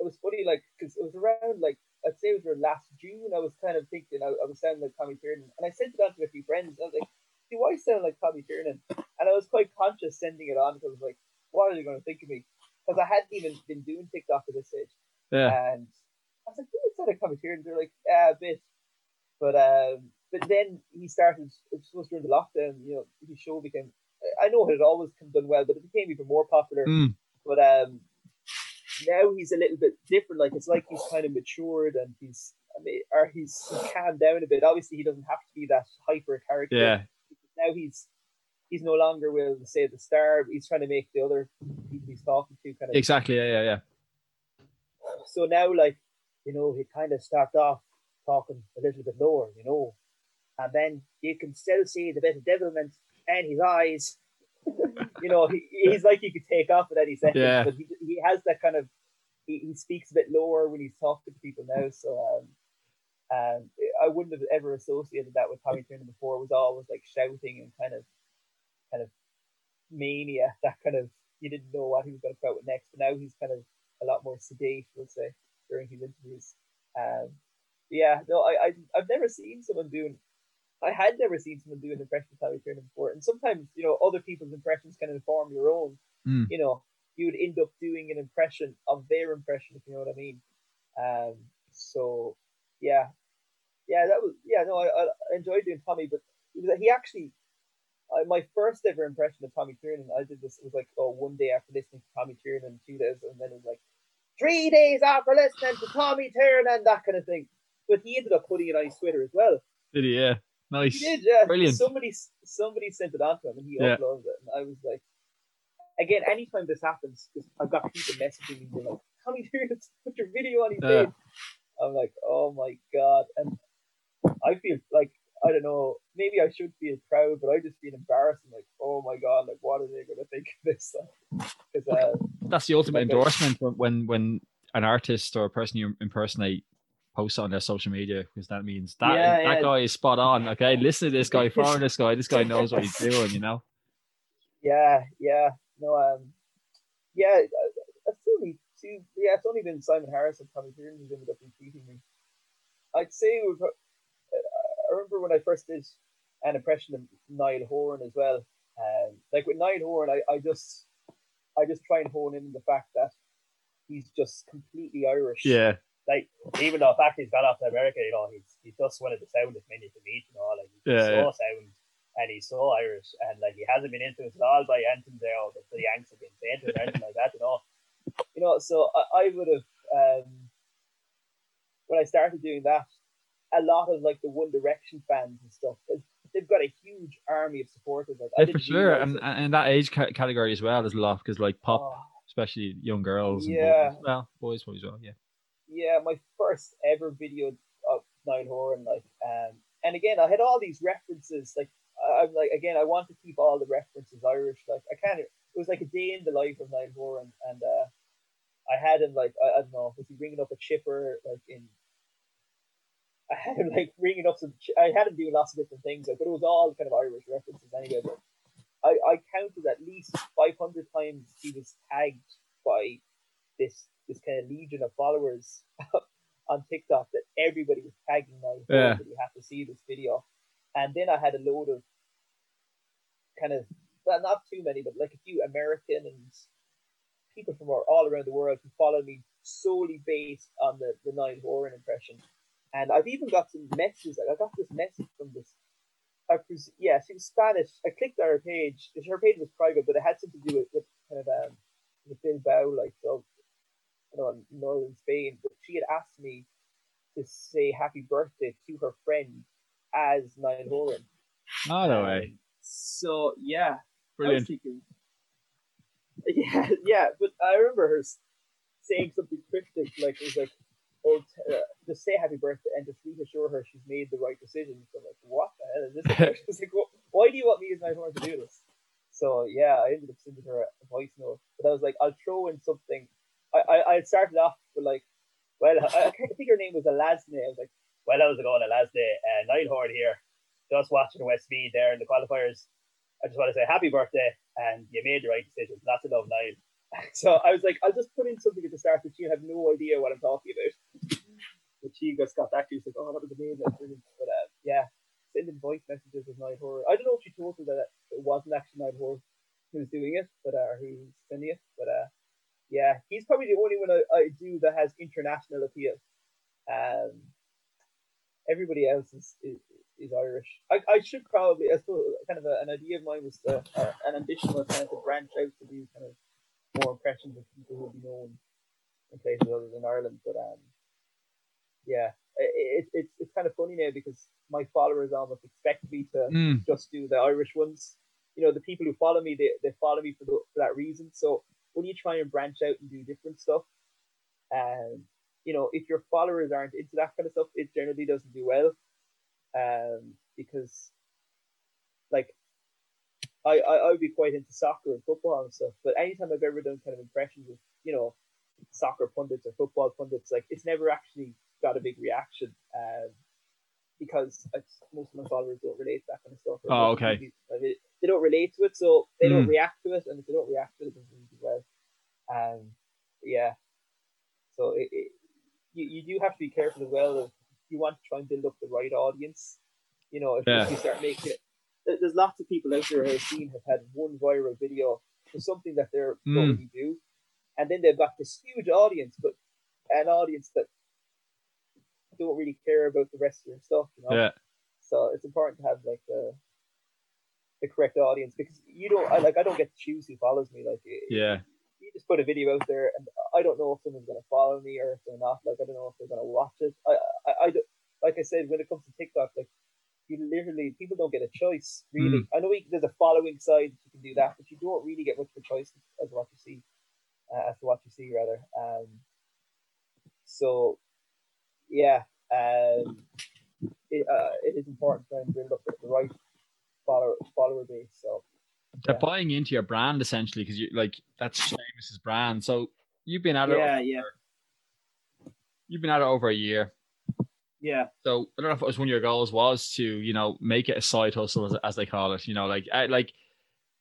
it was funny, like, because it was around like I'd say it was around last June. I was kind of thinking I, I was sounding like Tommy Tiernan, and I sent it on to a few friends. I was like, do I sound like Tommy Tiernan? And I was quite conscious sending it on because I was like, what are they going to think of me? Because I hadn't even been doing TikTok at this stage. Yeah. And I was like, do I sound like Tommy Tiernan? They're like, yeah, a bit. But um, but then he started. It was during the lockdown. You know, his show became. I know it had always come done well, but it became even more popular. Mm. But um, now he's a little bit different. Like it's like he's kind of matured and he's. I mean, or he's, calmed down a bit. Obviously, he doesn't have to be that hyper character. Yeah. Now he's he's no longer will say the star. He's trying to make the other people he's talking to kind of Exactly. Yeah. Yeah. Yeah. so now like you know, he'd kind of start off talking a little bit lower, you know, and then you can still see the bit of devilment in his eyes. you know, he, he's like you could take off at any second, Yeah. but he, he has that kind of he, he speaks a bit lower when he's talking to people now. So um, um, I wouldn't have ever associated that with Tommy Tiernan before. It was always like shouting and kind of kind of mania. That kind of you didn't know what he was going to come out with next. But now he's kind of a lot more sedate, we'll say, during his interviews. Um, yeah, no, I, I I've never seen someone doing. I had never seen someone do an impression of Tommy Tiernan before, and sometimes you know other people's impressions can inform your own. Mm. You know, you would end up doing an impression of their impression, if you know what I mean. Um, so yeah, yeah, that was yeah. No, I, I enjoyed doing Tommy, but he, was, he actually I, my first ever impression of Tommy Tiernan, I did this. It was like oh, one day after listening to Tommy Tiernan, two days, and then it was like three days after listening to Tommy Tiernan and that kind of thing. But he ended up putting it on his Twitter as well. Did he? Yeah. Nice. He did, yeah. Brilliant. Somebody somebody sent it on to him, and he Yeah. uploaded it, and I was like, again, anytime this happens, I've got people messaging me like, Tommy Tiernan put your video on his Yeah. page. I'm like, oh my god, and I feel like I don't know. Maybe I should feel proud, but I just feel embarrassed. I'm like, oh my god, like what are they going to think of this? Uh, That's the ultimate Okay. endorsement when, when when an artist or a person you impersonate posts on their social media because that means that Yeah, that yeah. guy is spot on. Okay, listen to this guy, follow this guy. This guy knows what he's doing. You know. yeah, yeah, no, um, yeah, I- it's only two. Yeah, it's only been Simon Harris and Tommy Tiernan who's ended up retweeting me. I'd say would, I remember when I first did an impression of Niall Horan as well. Um, like with Niall Horan, I, I just I just try and hone in the fact that he's just completely Irish. Yeah. Like even though the fact he's gone off to America, you know, he's he's just one of the soundest men you can meet, you know, like he's Yeah, so yeah. sound and he's so Irish and like he hasn't been influenced at all by anything there or the, the Yanks have been saying or anything like that, you know. you know, so I, I would have um, when I started doing that, a lot of like the One Direction fans and stuff, because they've got a huge army of supporters. Like, I Yeah, for sure, and and in that age ca- category as well, there's a lot because like pop, Oh, especially young girls. And Yeah. boys. Well, boys probably as well. Yeah. yeah, my first ever video of Niall Horan, like, um, and again, I had all these references. Like, I'm like, again, I want to keep all the references Irish. Like, I can't. It was like a day in the life of Niall Horan, and uh, I had him like, I, I don't know, was he ringing up a chipper like in? I had him like ringing up some. I had him doing lots of different things, like, but it was all kind of Irish references anyway. But I, I counted at least 500 times he was tagged by this this kind of legion of followers on TikTok that everybody was tagging my Yeah. that you have to see this video. And then I had a load of kind of well, not too many, but like a few American and people from all- around the world who follow me solely based on the, the Niall Horan impression. And I've even got some messages. Like I got this message from this. I pres- yeah, she was Spanish. I clicked on her page. Her page was private, but it had something to do with, with kind of um with Bilbao, like of you know, northern Spain. But she had asked me to say happy birthday to her friend as Niall Horan. Oh no Um, way! So yeah, Brilliant. thinking, yeah, yeah, but I remember her saying something cryptic, like it was like, "Oh, t- uh, just say happy birthday and just reassure her she's made the right decision." So I'm like, what the hell is this? about?" She's like, "Wh- why do you want me as Niall Horan to do this? So yeah, I ended up sending her a voice note, but I was like, I'll throw in something. I I, I started off with like, well, I, I think her name was Alasne. I was like, Well, how's it going day? Uh, Niall Horan here, just watching Westmeath there in the qualifiers. I just want to say happy birthday, and you made the right decision. Lots of love, Niall. So I was like, I'll just put in something at the start that she'll have no idea what I'm talking about. But she just got back to you, she's like, oh, that was amazing. But uh, yeah, sending voice messages with Niall Horan. I don't know if she told her that it wasn't actually Niall Horan who was doing it, but uh, who's sending it. But uh, yeah, he's probably the only one I, I do that has international appeal. Um, everybody else is, is, is Irish. I, I should probably, I suppose, kind of a, an idea of mine was to, uh, an ambition was kind of to branch out to do kind of more impressions of people who will be known in places other than Ireland. But um, yeah, it, it, it's it's kind of funny now because my followers almost expect me to Mm, just do the Irish ones. You know, the people who follow me, they, they follow me for, the, for that reason. So when you try and branch out and do different stuff, um, you know, if your followers aren't into that kind of stuff, it generally doesn't do well. Um, because like I, I, I would be quite into soccer and football and stuff, but anytime I've ever done kind of impressions of, you know, soccer pundits or football pundits, like it's never actually got a big reaction. Um, because most of my followers don't relate to that kind of stuff. Oh, okay. Really, they don't relate to it, so they mm. don't react to it, and if they don't react to it, it doesn't do well. Um, yeah. So it, it, you, you do have to be careful as well if you want to try and build up the right audience. You know, if, yeah. if you start making it, there's lots of people out there who I've seen have had one viral video for something that they're mm. don't really do, and then they've got this huge audience, but an audience that don't really care about the rest of your stuff. You know? Yeah. So it's important to have like the the correct audience because you don't. I like. I don't get to choose who follows me. Like. Yeah. You just put a video out there, and I don't know if someone's going to follow me or if they're not. Like, I don't know if they're going to watch it. I, I, I, don't, like I said, when it comes to TikTok, like you literally people don't get a choice really. Mm. I know we, there's a following side you can do that, but you don't really get much of a choice as what you see, uh, as to what you see rather. Um, so yeah, um, it, uh, it is important to try and build up the right follower follower base. So they're yeah. buying into your brand essentially because you like that's Seamus's brand. So you've been at it. Yeah, yeah. You've been at it over a year. Yeah. So I don't know if it was one of your goals was to you know make it a side hustle as, as they call it. You know, like I, like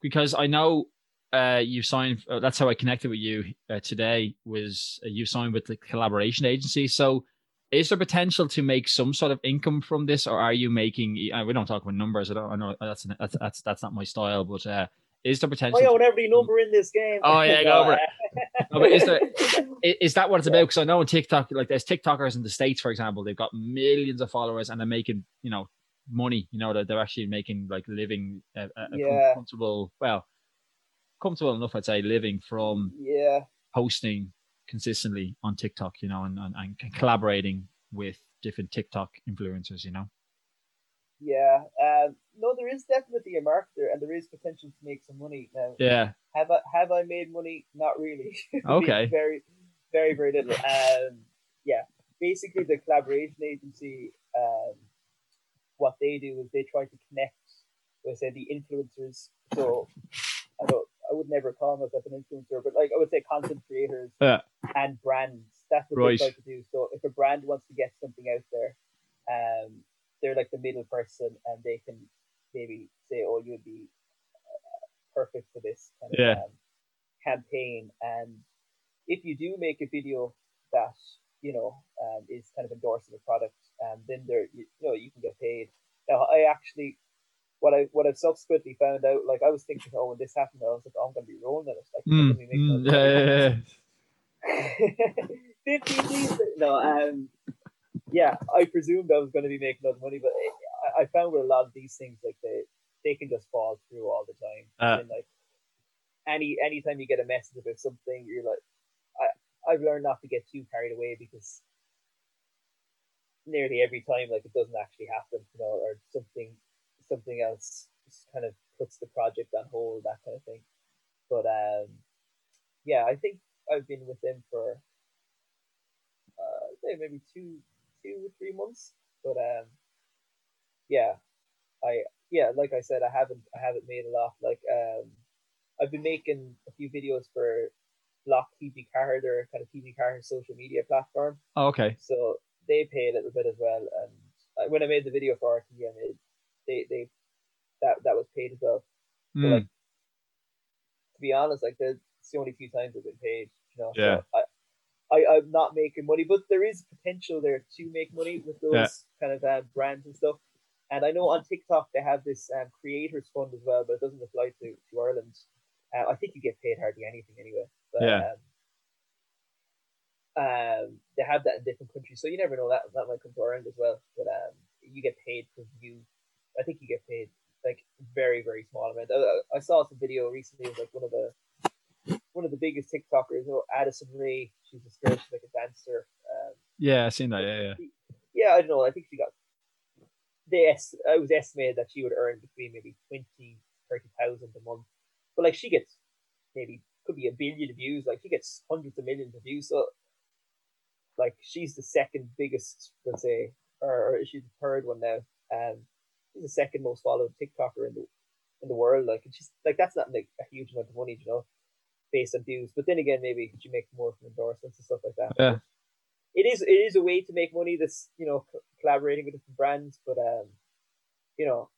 because I know uh, you signed. Uh, that's how I connected with you uh, today. Was uh, you signed with the collaboration agency? So is there potential to make some sort of income from this, or are you making? We don't talk about numbers. I don't. I know that's that's that's, that's not my style, but uh, is there potential? Oh yeah, with every number in this game. Oh yeah, go over it. no, but is there is that what it's about? Because I know on TikTok, like there's TikTokers in the states, for example, they've got millions of followers and they're making you know money. You know that they're actually making like living uh, uh, uh, a, a yeah. comfortable, well, comfortable enough, I'd say, living from yeah posting consistently on TikTok, you know, and, and, and collaborating with different TikTok influencers, you know? Yeah. Um, no, there is definitely a market there and there is potential to make some money now. Yeah. Have I have I made money? Not really. Okay. very, very, very little. Um, yeah. Basically the collaboration agency, um, what they do is they try to connect with say the influencers. So I don't I would never call myself an influencer, but like I would say content creators yeah. and brands. That's what right. they try to do. So if a brand wants to get something out there, um, they're like the middle person, and they can maybe say, "Oh, you'd be uh, perfect for this kind of yeah. um, campaign." And if you do make a video that you know um, is kind of endorsing a product, um, then there you, you know you can get paid. Now, I actually what I what I've subsequently found out, like I was thinking, oh, when this happened, I was like, oh, I'm gonna be rolling it. Like, mm, yeah, yeah, yeah. No, um, yeah, I presumed I was going to be making other money, but I, I, found with a lot of these things, like they they can just fall through all the time. Uh, and like any anytime you get a message about something, you're like, I I've learned not to get too carried away because nearly every time, like it doesn't actually happen, you know, or something something else kind of puts the project on hold, that kind of thing. But um, yeah, I think I've been with them for uh, maybe two, two or three months. But um, yeah, I yeah, like I said, I haven't I haven't made a lot. Like um, I've been making a few videos for Block TV Card or kind of TV Card social media platform. Oh, okay. So they pay a little bit as well. And when I made the video for RTE, I made they they that that was paid as well. Mm. But like to be honest, like there's the only few times I've been paid. You know, yeah. So I, I I'm not making money, but there is potential there to make money with those yeah. kind of uh, brands and stuff. And I know on TikTok they have this um, creators fund as well, but it doesn't apply to to Ireland. Uh, I think you get paid hardly anything anyway. But, yeah. Um, um, they have that in different countries, so you never know that that might come to Ireland as well. But um, you get paid per view I think you get paid like very very small amount. I, I saw some video recently of like one of the one of the biggest TikTokers, you know, Addison Rae. She's this girl, she's like a dancer. Um, yeah, I seen that. Yeah, yeah. Yeah, I don't know. I think she got. They es- I was estimated that she would earn between maybe 20, 30,000 a month, but like she gets maybe could be a billion views. Like she gets hundreds of millions of views. So, like she's the second biggest, let's say, or, or she's the third one now. Um, she's the second most followed TikToker in the in the world. Like, and she's like that's not like a huge amount of money, you know, based on views. But then again, maybe she makes more from endorsements and stuff like that. Yeah. It is it is a way to make money. That's you know collaborating with different brands, but um, you know,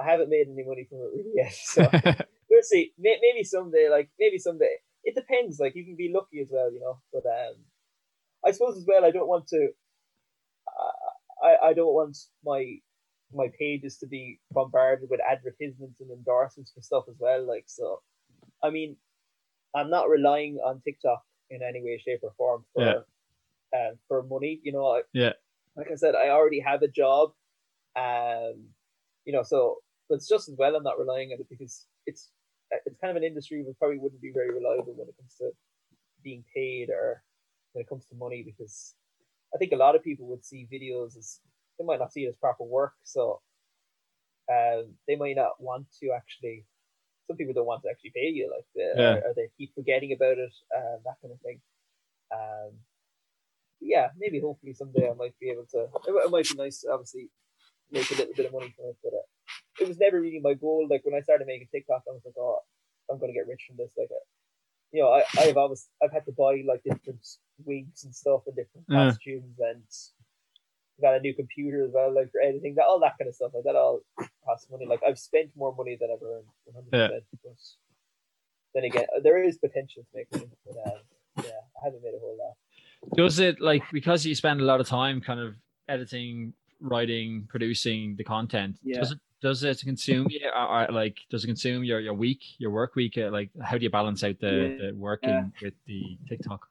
I haven't made any money from it really yet. So we'll see. Maybe someday, like maybe someday. It depends. Like you can be lucky as well, you know. But um, I suppose as well, I don't want to. Uh, I I don't want my my pages to be bombarded with advertisements and endorsements for stuff as well. Like so, I mean, I'm not relying on TikTok in any way, shape, or form for yeah. uh, for money. You know, yeah. Like I said, I already have a job, um, you know, so but it's just as well I'm not relying on it because it's it's kind of an industry that probably wouldn't be very reliable when it comes to being paid or when it comes to money because I think a lot of people would see videos as they might not see it as proper work, so um, they might not want to actually. Some people don't want to actually pay you, like the, yeah. or, or, they keep forgetting about it, uh, that kind of thing. Um, yeah, maybe hopefully someday I might be able to. It, it might be nice, to obviously, make a little bit of money from it, but uh, it was never really my goal. Like when I started making TikTok, I was like, oh, I'm gonna get rich from this. Like, uh, you know, I I've always I've had to buy like different wigs and stuff and different costumes and got a new computer as well, like for editing, that all that kind of stuff. Like that all costs money. Like I've spent more money than I've earned. 100%, yeah. But then again, there is potential to make money, but um, yeah, I haven't made a whole lot. Does it like because you spend a lot of time kind of editing, writing, producing the content? Yeah. Does it does it consume you? Or, like does it consume your your week, your work week? Uh, like how do you balance out the yeah. the working yeah. with the TikTok?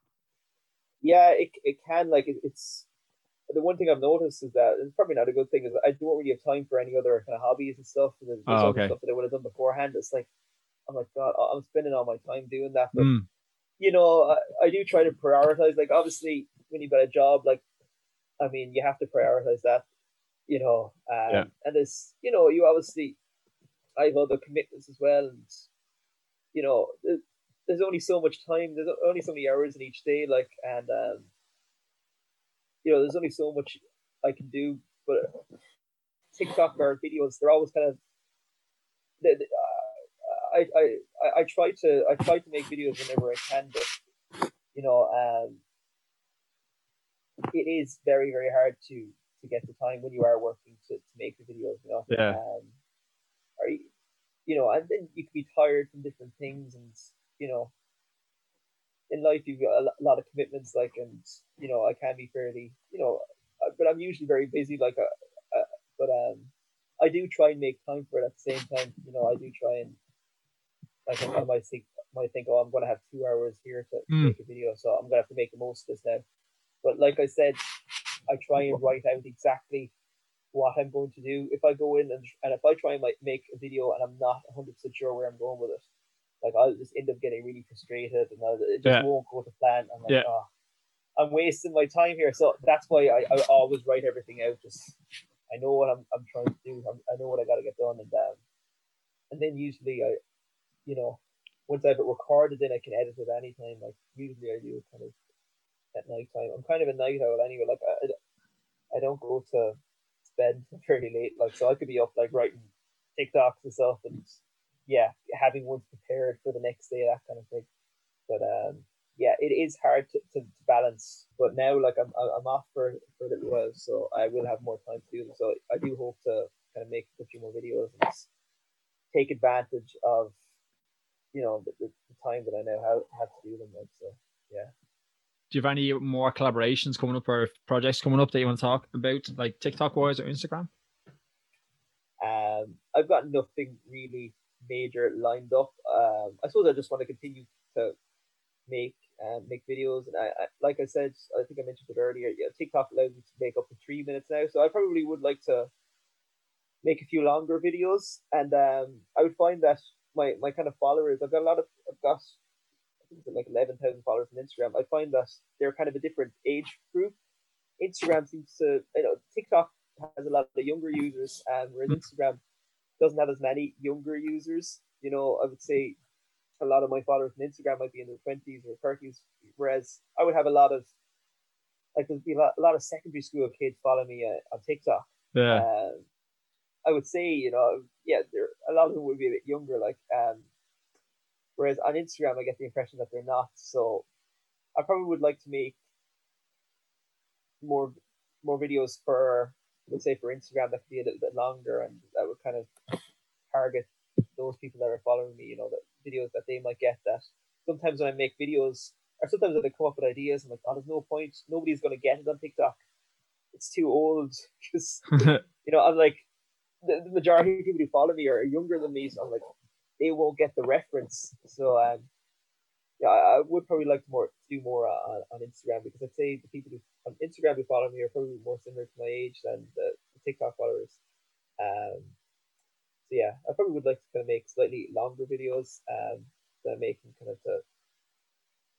Yeah, it it can like it, it's the one thing I've noticed is that it's probably not a good thing is I don't really have time for any other kind of hobbies and stuff. There's, there's oh, okay. stuff that I would have done beforehand. It's like I'm like God, I'm spending all my time doing that. But mm. you know, I, I do try to prioritize. Like obviously, when you've got a job, like I mean, you have to prioritize that. You know, um, yeah. and it's you know, you obviously I have other commitments as well, and you know, there's only so much time. There's only so many hours in each day. Like and um, you know, there's only so much I can do. But TikTok or videos, they're always kind of. They, they, uh, I, I I try to I try to make videos whenever I can, but you know, um, it is very very hard to to get the time when you are working to, to make the videos. You know, yeah. Um, are you, you know, and then you can be tired from different things, and you know, in life you've got a lot of commitments like and you know i can be fairly you know uh, but i'm usually very busy like uh, uh, but um i do try and make time for it at the same time you know i do try and like i, might think might think oh i'm going to have two hours here to mm. make a video so i'm going to have to make the most of this now but like i said i try and write out exactly what i'm going to do if i go in and, and if i try and like make a video and i'm not 100% sure where i'm going with it like I'll just end up getting really frustrated and I'll, it just yeah. won't go to plan. I'm like, yeah. oh, I'm wasting my time here. So that's why I, I always write everything out. Just I know what I'm, I'm trying to do. I'm, i know what I got to get done, and um, and then usually I, you know, once I have it recorded, then I can edit it anytime. Like usually I do it kind of at night time. I'm kind of a night owl anyway. Like I, I don't go to bed fairly late. Like so I could be up like writing TikToks and stuff and yeah, having one prepared for the next day, that kind of thing. But um, yeah, it is hard to, to, to, balance. But now, like I'm I'm off for for a little while, so I will have more time to do them. So I do hope to kind of make a few more videos and take advantage of you know the, the, time that I now have, have to do them. So, yeah. Do you have any more collaborations coming up or projects coming up that you want to talk about, like TikTok wise or Instagram? Um, I've got nothing really major lined up. Um, I suppose I just want to continue to make um, make videos, and I, I, like I said, I think I mentioned it earlier. Yeah, TikTok allows me to make up to three minutes now, so I probably would like to make a few longer videos, and um, I would find that my my kind of followers, I've got a lot of, I've got I think it's like eleven thousand followers on Instagram. I find that they're kind of a different age group. Instagram seems to, you know, TikTok has a lot of younger users, and whereas hmm. Instagram doesn't have as many younger users. You know, I would say a lot of my followers on Instagram might be in their twenties or thirties, whereas I would have a lot of like there's be a lot, a lot of secondary school kids follow me uh, on TikTok. Yeah. Um, I would say, you know, yeah, there a lot of them would be a bit younger, like um whereas on Instagram I get the impression that they're not. So I probably would like to make more more videos for let's say for Instagram that could be a little bit longer and that would kind of target those people that are following me, you know, the videos that they might get that sometimes when I make videos or sometimes when I come up with ideas, I'm like, oh, there's no point. Nobody's going to get it on TikTok. It's too old because you know I'm like the, the, majority of people who follow me are younger than me, so I'm like they won't get the reference. So um, yeah, I, would probably like to more do more on, on Instagram because I'd say the people who on Instagram who follow me are probably more similar to my age than the, the TikTok followers. Um, so yeah, I probably would like to kind of make slightly longer videos um, that making kind of to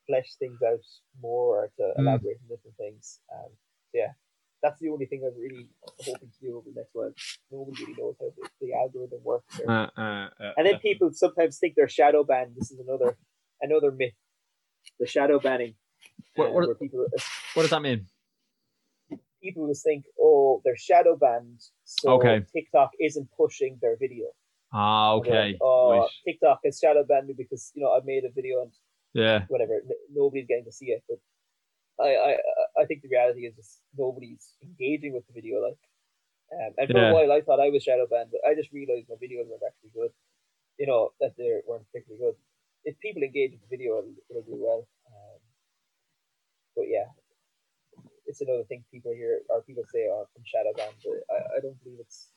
flesh things out more or to mm. elaborate on different things. Um, so yeah, that's the only thing I'm really hoping to do over the next while. Nobody really knows how the, the algorithm works. Uh, uh, uh, and then people sometimes think they're shadow banned. This is another another myth. The shadow banning. What, what, people, what does that mean? People will think, oh, they're shadow banned, so okay. TikTok isn't pushing their video. Ah, okay. Like, oh, right. TikTok has shadow banned me because you know I made a video and yeah, whatever. Nobody's getting to see it, but I, I, I think the reality is just nobody's engaging with the video. Like, um, and for yeah. a while I thought I was shadow banned, but I just realized my videos weren't actually good. You know that they weren't particularly good. If people engage with the video, it'll, it'll do well. Um, but yeah, it's another thing people hear or people say oh, from shadow banned, but I, I don't believe it's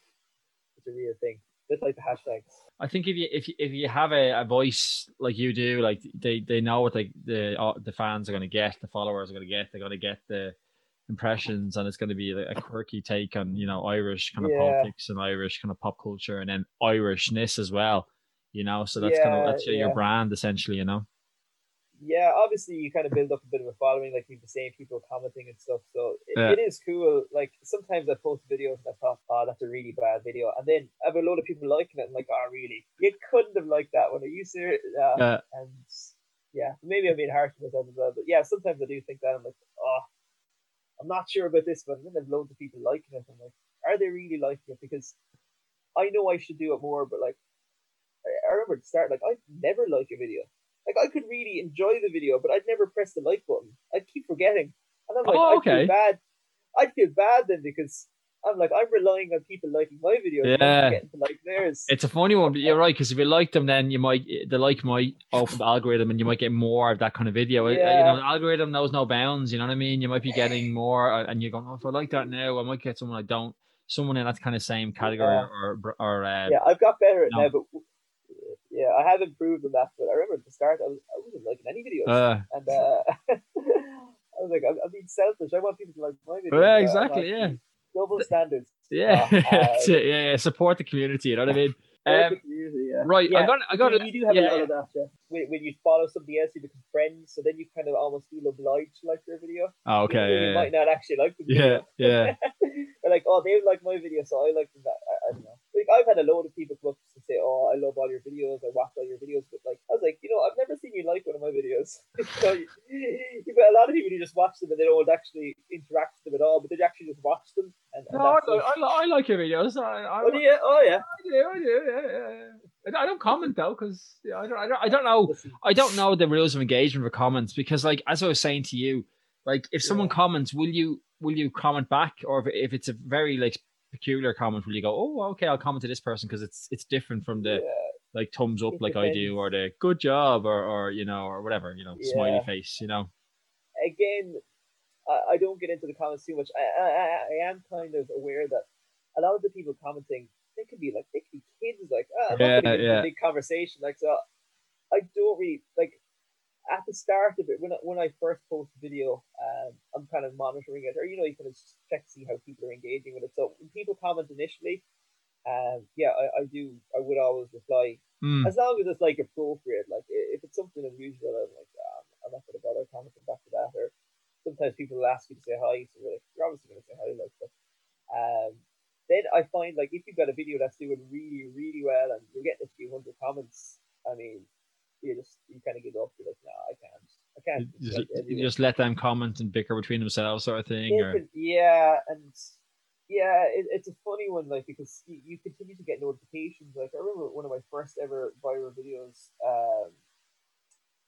it's a real thing just like the hashtags. I think if you if you, if you have a, a voice like you do, like they, they know what they, the uh, the fans are going to get, the followers are going to get, they're going to get the impressions, and it's going to be a quirky take on you know Irish kind of yeah. politics and Irish kind of pop culture, and then Irishness as well. You know, so that's yeah, kind of that's yeah. your brand essentially. You know yeah, obviously you kind of build up a bit of a following, like you've the same people commenting and stuff. So it, yeah. it is cool. Like sometimes I post videos and I thought, oh, that's a really bad video, and then I have a lot of people liking it. and like, oh, really? You couldn't have liked that one. Are you serious? Uh, yeah. And yeah, maybe I'm being harsh with myself as well, but yeah, sometimes I do think that I'm like, oh, I'm not sure about this one. And then there's loads of people liking it. I'm like, are they really liking it? Because I know I should do it more, but like, I, I remember at the start, like I never like a video like I could really enjoy the video, but I'd never press the like button. I'd keep forgetting, and I'm like, oh, okay. I feel bad. I'd feel bad then because I'm like, I'm relying on people liking my videos. Yeah, getting to like theirs. It's a funny one, but you're right because if you like them, then you might the like might open the algorithm, and you might get more of that kind of video. Yeah. You know, the algorithm knows no bounds. You know what I mean? You might be getting more, uh, and you're going, oh, if I like that now, I might get someone I don't. Someone in that kind of same category yeah. or or uh, yeah, I've got better at no. now, but yeah, I have improved on that, but I remember at the start I, was, I wasn't liking any videos, uh, and uh, I was like, I'm, I'm, being selfish. I want people to like my videos. Yeah, exactly. Yeah, double standards. Yeah, uh, yeah, yeah. Support the community. You know what I mean? Um, yeah. Right, yeah. I got, I got. You, you do have yeah, a lot of that, yeah. When, when you follow somebody else, you become friends, so then you kind of almost feel obliged to like their video. Oh, okay. You, yeah, you might not actually like the video. Yeah, yeah. They're like, oh, they like my video, so I like them. That I, I don't know. Like I've had a load of people come up to say, oh, I love all your videos, I watch all your videos, but like I was like, you know, I've never seen you like one of my videos. so you, you've a lot of people who just watch them and they don't actually interact with them at all, but they actually just watch them. And, and no, I, I, I, like your videos. I, I, oh, do you? Oh, yeah. I do. I do. Yeah, yeah. I don't comment though because I don't, I don't I don't know I don't know the rules of engagement for comments because like as I was saying to you like if someone yeah. comments will you will you comment back or if, if it's a very like peculiar comment will you go oh okay I'll comment to this person because it's it's different from the yeah. like thumbs up it like depends. I do or the good job or or you know or whatever you know yeah. smiley face you know again I, I don't get into the comments too much I, I I am kind of aware that a lot of the people commenting they could be like they could be kids like oh, I'm yeah, not yeah. a big conversation like so I don't really like at the start of it when I, when I first post a video um, I'm kind of monitoring it or you know you kind of check to see how people are engaging with it so when people comment initially um yeah I, I do I would always reply mm. as long as it's like appropriate like if it's something unusual I'm like um, I'm not gonna bother commenting back to that or sometimes people will ask you to say hi so you're, like, you're obviously gonna say hi like but um then I find like if you've got a video that's doing really, really well and you're getting a few hundred comments, I mean, you just you kind of give up. You're like, no, I can't, I can't. You just, like, you just let them comment and bicker between themselves, sort of thing. Or yeah, and yeah, it, it's a funny one, like because you, you continue to get notifications. Like I remember one of my first ever viral videos. Um,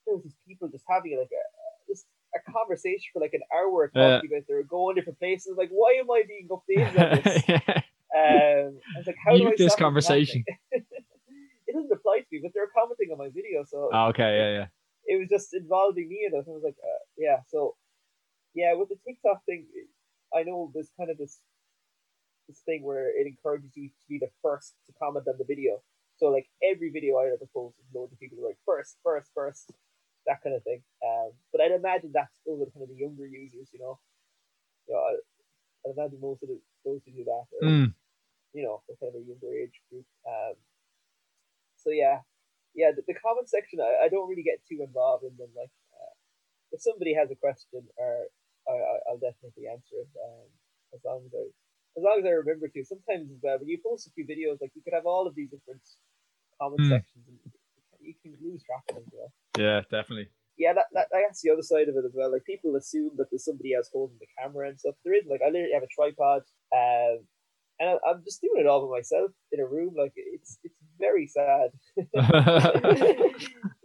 there was these people just having like a just a conversation for like an hour talking about they're going different places. Like, why am I being updated on this? yeah. Um, I was like, how do I this stop it from conversation. it doesn't apply to me, but they're commenting on my video, so Oh, okay, yeah, yeah. it was just involving me in it. I was like, uh, yeah. So, yeah, with the TikTok thing, I know there's kind of this this thing where it encourages you to be the first to comment on the video. So, like every video I ever post, loads of people are like first, first, first, that kind of thing. Um, but I'd imagine that's are kind of the younger users, you know. You know, I, I'd imagine most of the, those who do that are, Mm. You know, they're kind of a younger age group. Um, so yeah, yeah, the, the comment section, I, I don't really get too involved in them. Like, uh, if somebody has a question, or I, I'll definitely answer it. Um, as long as I, as long as I remember to. Sometimes as well, when you post a few videos, like you could have all of these different comment Hmm. sections, and you can lose track of them. Know? Yeah, definitely. Yeah, that, that that's the other side of it as well. Like people assume that there's somebody else holding the camera and stuff. There isn't. Like I literally have a tripod, um, and I, I'm just doing it all by myself in a room. Like it's it's very sad.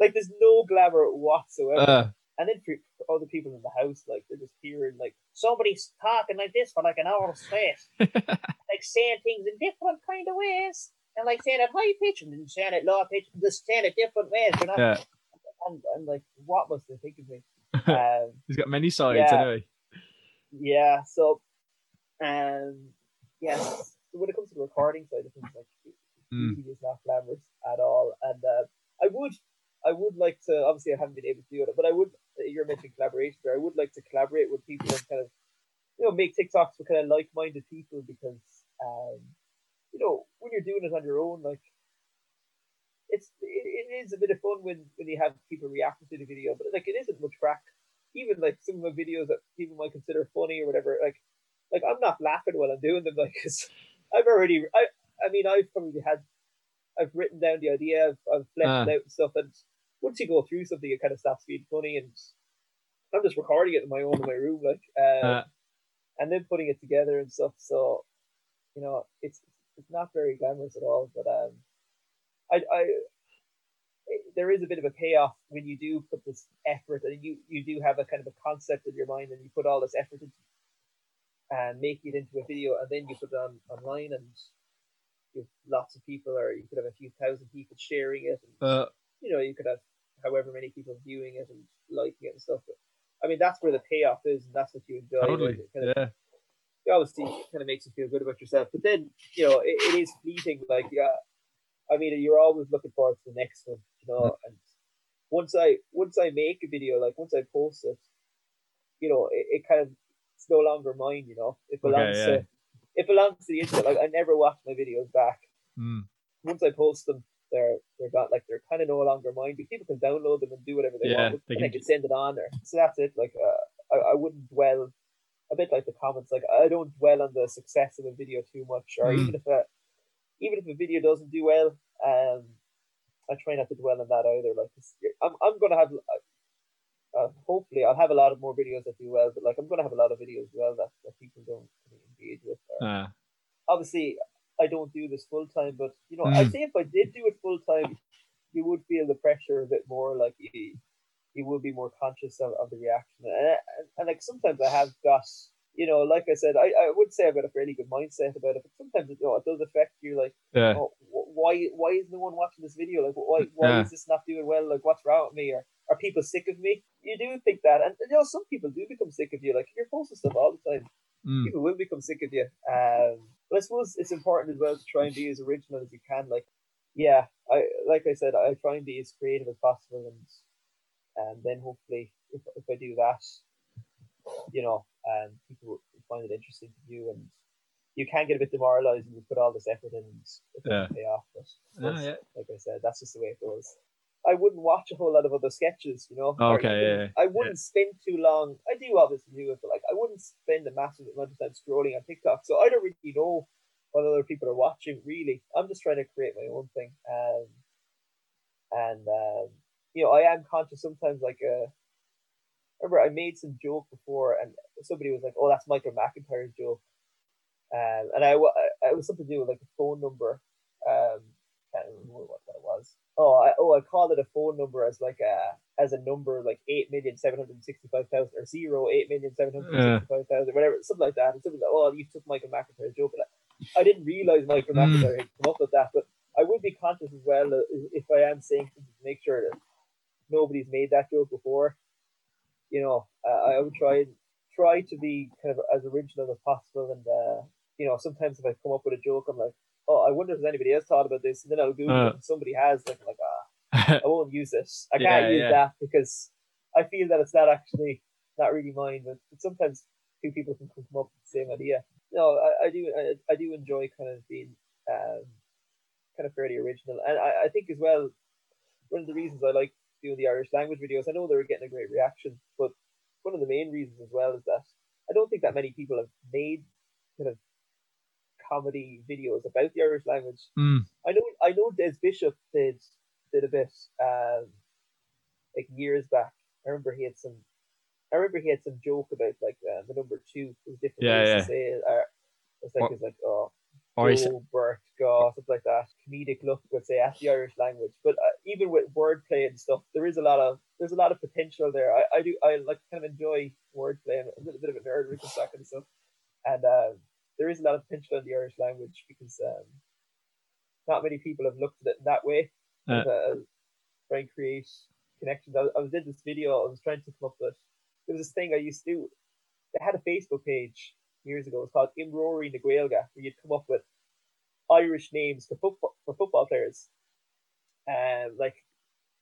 like there's no glamour whatsoever. uh, and then for other people in the house, like they're just hearing like somebody's talking like this for like an hour straight, like saying things in different kind of ways, and like saying it high pitch and then saying it low pitch, and just saying it different ways. You know, yeah. I'm like, what must they think of me? Um, He's got many sides Yeah. anyway. yeah, so, um, yes. So when it comes to the recording side of things, like it Mm. is not glamorous at all. And uh, I would, I would like to. Obviously, I haven't been able to do it, but I would. You're mentioning collaboration there. I would like to collaborate with people and kind of, you know, make TikToks with kind of like-minded people because, um, you know, when you're doing it on your own, like. It's it, it is a bit of fun when, when you have people reacting to the video, but like it isn't much crack. Even like some of the videos that people might consider funny or whatever, like like I'm not laughing while I'm doing them, like 'cause I've already I I mean I've probably had I've written down the idea, I've, I've fleshed Ah. it out and stuff, and once you go through something, it kind of stops being funny, and I'm just recording it in my own in my room, like, um, Uh. and then putting it together and stuff. So, you know, it's it's not very glamorous at all, but um, I I there is a bit of a payoff when you do put this effort and you you do have a kind of a concept in your mind and you put all this effort into and make it into a video and then you put it on online and you have lots of people or you could have a few thousand people sharing it and Uh, you know you could have however many people viewing it and liking it and stuff but I mean that's where the payoff is and that's what you enjoy totally. It kind of, Yeah. it obviously kind of makes you feel good about yourself but then you know it, it is fleeting like yeah I mean you're always looking forward to the next one you know and once I once I make a video like once I post it you know it, it kind of it's no longer mine you know it belongs yeah. to it belongs to the internet like I never watch my videos back Mm. once I post them, they're they're got like they're kind of no longer mine. But people can download them and do whatever they Yeah, want. they and can- they can send it on there. So that's it. Like uh, I, I wouldn't dwell a bit like the comments. Like I don't dwell on the success of a video too much, or Mm. even if a even if a video doesn't do well, um, I try not to dwell on that either. Like I'm I'm gonna have. Uh, hopefully, I'll have a lot of more videos that do well, but like I'm gonna have a lot of videos as well that, that people don't engage with. Uh, obviously I don't do this full time, but you know, Mm. I'd say if I did do it full time, you would feel the pressure a bit more. Like you, you would be more conscious of, of the reaction, and, and, and like sometimes I have got, you know, like I said, I, I would say I've got a fairly good mindset about it, but sometimes you know it does affect you. Like, yeah. oh, wh- why why is no one watching this video? Like, why why Yeah. is this not doing well? Like, what's wrong with me? Or are people sick of me? You do think that, and you know, some people do become sick of you. Like, if you're posting stuff all the time Mm. people will become sick of you. Um, but I suppose it's important as well to try and be as original as you can. Like, yeah, I like I said, I try and be as creative as possible, and and then hopefully, if if I do that, you know, um, people will find it interesting to you, and you can get a bit demoralized and you put all this effort in and it doesn't Yeah. pay off. But Ah, yeah. like I said, that's just the way it goes. I wouldn't watch a whole lot of other sketches, you know. Okay, yeah, I wouldn't spend too long. I do obviously do it, but like I wouldn't spend a massive amount of time scrolling on TikTok. So I don't really know what other people are watching. Really, I'm just trying to create my own thing. Um, and um, you know, I am conscious sometimes. Like, uh, remember I made some joke before, and somebody was like, "Oh, that's Michael McIntyre's joke," um, and I, I it was something to do with like a phone number. Um, can't remember what was. Oh, I, oh, I called it a phone number as like a as a number like eight million seven hundred sixty five thousand or zero eight million seven hundred sixty five thousand, yeah. whatever, something like that. And something like, oh, you took Michael McIntyre's joke. And I, I didn't realize Michael mm. McIntyre had come up with that, but I would be conscious as well if I am saying something to make sure that nobody's made that joke before. You know, uh, I would try and try to be kind of as original as possible. And uh, you know, sometimes if I come up with a joke, I'm like, oh, I wonder if anybody else thought about this, and then I'll Google uh. Somebody has, like, like ah, I won't use it. I can't use yeah. that because I feel that it's not actually not really mine. But, but sometimes two people can come up with the same idea. No, I, I do. I, I, do enjoy kind of being um, kind of fairly original, and I, I think as well one of the reasons I like doing the Irish language videos. I know they were getting a great reaction, but one of the main reasons as well is that I don't think that many people have made kind of comedy videos about the Irish language. Mm. I know I know Des Bishop did did a bit um, like years back. I remember he had some. I remember he had some joke about like uh, the number two was different yeah, ways yeah. to say it. Or, it's like it's like oh Joe, beirt, stuff like that. Comedic look, would say, at the Irish language. But uh, even with wordplay and stuff, there is a lot of there's a lot of potential there. I, I do I like kind of enjoy wordplay. I'm a little bit of a nerd with kind of stuff, and uh, there is a lot of potential in the Irish language because um, not many people have looked at it in that way. Uh, uh, try and create connections. I, I was in this video. I was trying to come up with. There was this thing I used to do. They had a Facebook page years ago. It's called Imreoirí na Gaeilge, where you'd come up with Irish names for football for football players, um, like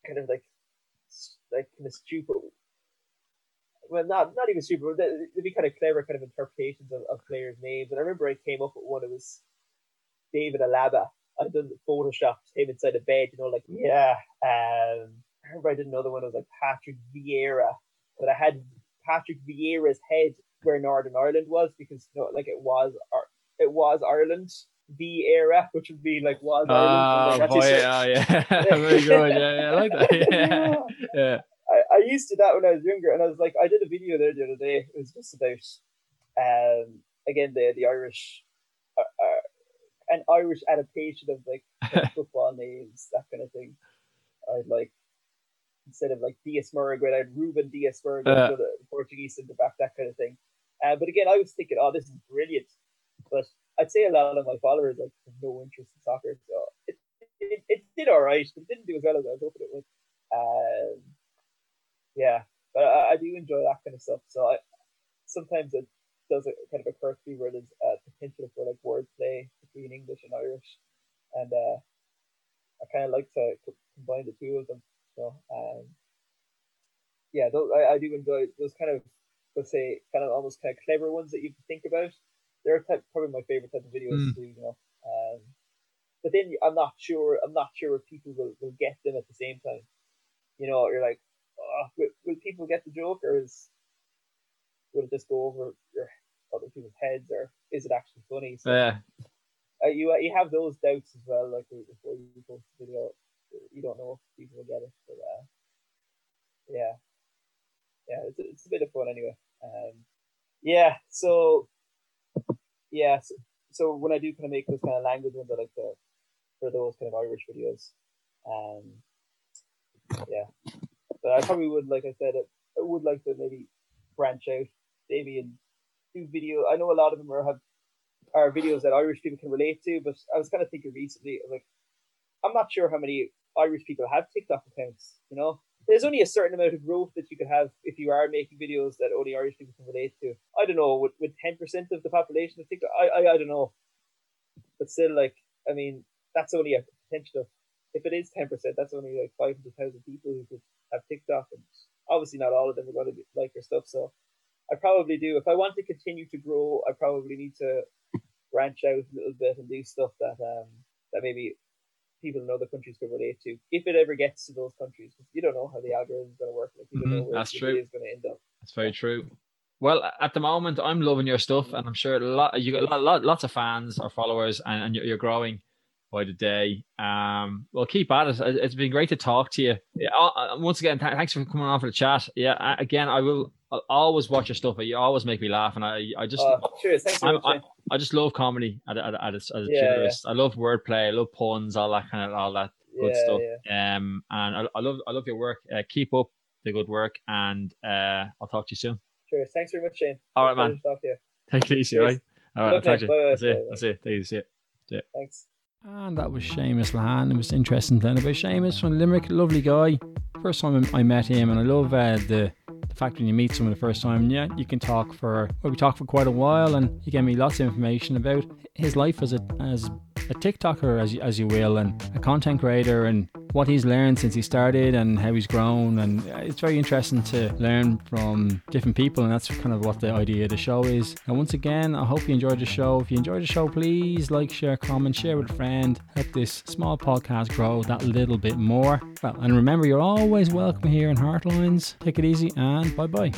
kind of like like kind of stupid. Well, not not even stupid. They'd be kind of clever, kind of interpretations of, of players' names. And I remember I came up with one. It was David Alaba. I done photoshopped him inside a bed. You know, like yeah. Um, I remember I did another one. It was like Patrick Vieira, but I had Patrick Vieira's head where Northern Ireland was because you know, like it was it was Ireland the era, which would be like was Ireland. Oh, boy, yeah, yeah, very good. Yeah, yeah, I like that. Yeah, yeah. I, I used to that when I was younger, and I was like, I did a video there the other day. It was just about, um, again the the Irish, uh, uh, an Irish adaptation of like football names, that kind of thing. I'd like instead of like Dias Murray, I'd Ruben Dias Murray, uh, the Portuguese in the back, that kind of thing. Uh, but again, I was thinking, oh, this is brilliant. But I'd say a lot of my followers like have no interest in soccer, so it, it, it did all right, but it didn't do as well as I was hoping it would. Um, yeah, but I, I, do enjoy that kind of stuff. So I sometimes it does a, kind of occur to me where there's a potential for like wordplay between English and Irish, and uh, I kind of like to combine the two of them. So um, yeah, those, I, I do enjoy those kind of let's say kind of almost kind of clever ones that you think about. They're type, probably my favorite type of videos mm. to do, you know. Um, but then I'm not sure. I'm not sure if people will, will get them at the same time. You know, you're like, will, will people get the joke, or is will it just go over your other people's heads, or is it actually funny? So, yeah. Uh, you uh, you have those doubts as well, like before you post the video, you don't know if people will get it, but uh, yeah, yeah, it's, it's a bit of fun anyway. Um, yeah, so yeah, so, so when I do kind of make those kind of language ones, I like to for those kind of Irish videos. Um, yeah, I probably would, like I said, I would like to maybe branch out, maybe and do video. I know a lot of them are have are videos that Irish people can relate to, but I was kind of thinking recently, like, I'm not sure how many Irish people have TikTok accounts. You know, there's only a certain amount of growth that you could have if you are making videos that only Irish people can relate to. I don't know, with with ten percent of the population of TikTok, I, I I don't know, but still, like, I mean, that's only a potential if it is ten percent, that's only like five hundred thousand people who could have TikTok, and obviously not all of them are going to be, like your stuff. So I probably do. If I want to continue to grow, I probably need to branch out a little bit and do stuff that um that maybe people in other countries can relate to if it ever gets to those countries. You don't know how the algorithm is going to work. Like, you don't mm-hmm, know where that's true. is going to end up. That's very true. Well, at the moment, I'm loving your stuff, and I'm sure a lot you got lot, lots of fans or followers, and, and you're growing. By the day. Um, well, keep at it. It's been great to talk to you. Yeah, uh, uh, once again, th- thanks for coming on for the chat. Yeah, again, I will I'll always watch your stuff. You always make me laugh, and I I just uh, cheers. Thanks I, I, I, just love comedy at, at, at its, as a yeah, yeah. I love wordplay. I love puns, all that kind of all that good yeah, stuff. Yeah. Um, and I, I love I love your work. Uh, keep up the good work, and uh, I'll talk to you soon. Cheers. Thanks very much, Shane. All right, man. Talk to you. Take it easy, right? All right, I'll talk to you. That's it. That's it. Take it easy. Thanks. And that was Seamus Lahan. It was interesting to learn about Seamus from Limerick. Lovely guy. First time I met him, and I love uh, the the fact when you meet someone the first time, yeah, you can talk for well, we talked for quite a while, and he gave me lots of information about his life as a as a TikToker, as you, as you will, and a content creator, and what he's learned since he started and how he's grown. And uh, it's very interesting to learn from different people, and that's kind of what the idea of the show is. And once again, I hope you enjoyed the show. If you enjoyed the show, please like, share, comment, share with a friend. Help this small podcast grow that little bit more. Well, and remember, you're always welcome here in Heartlines. Take it easy and bye bye.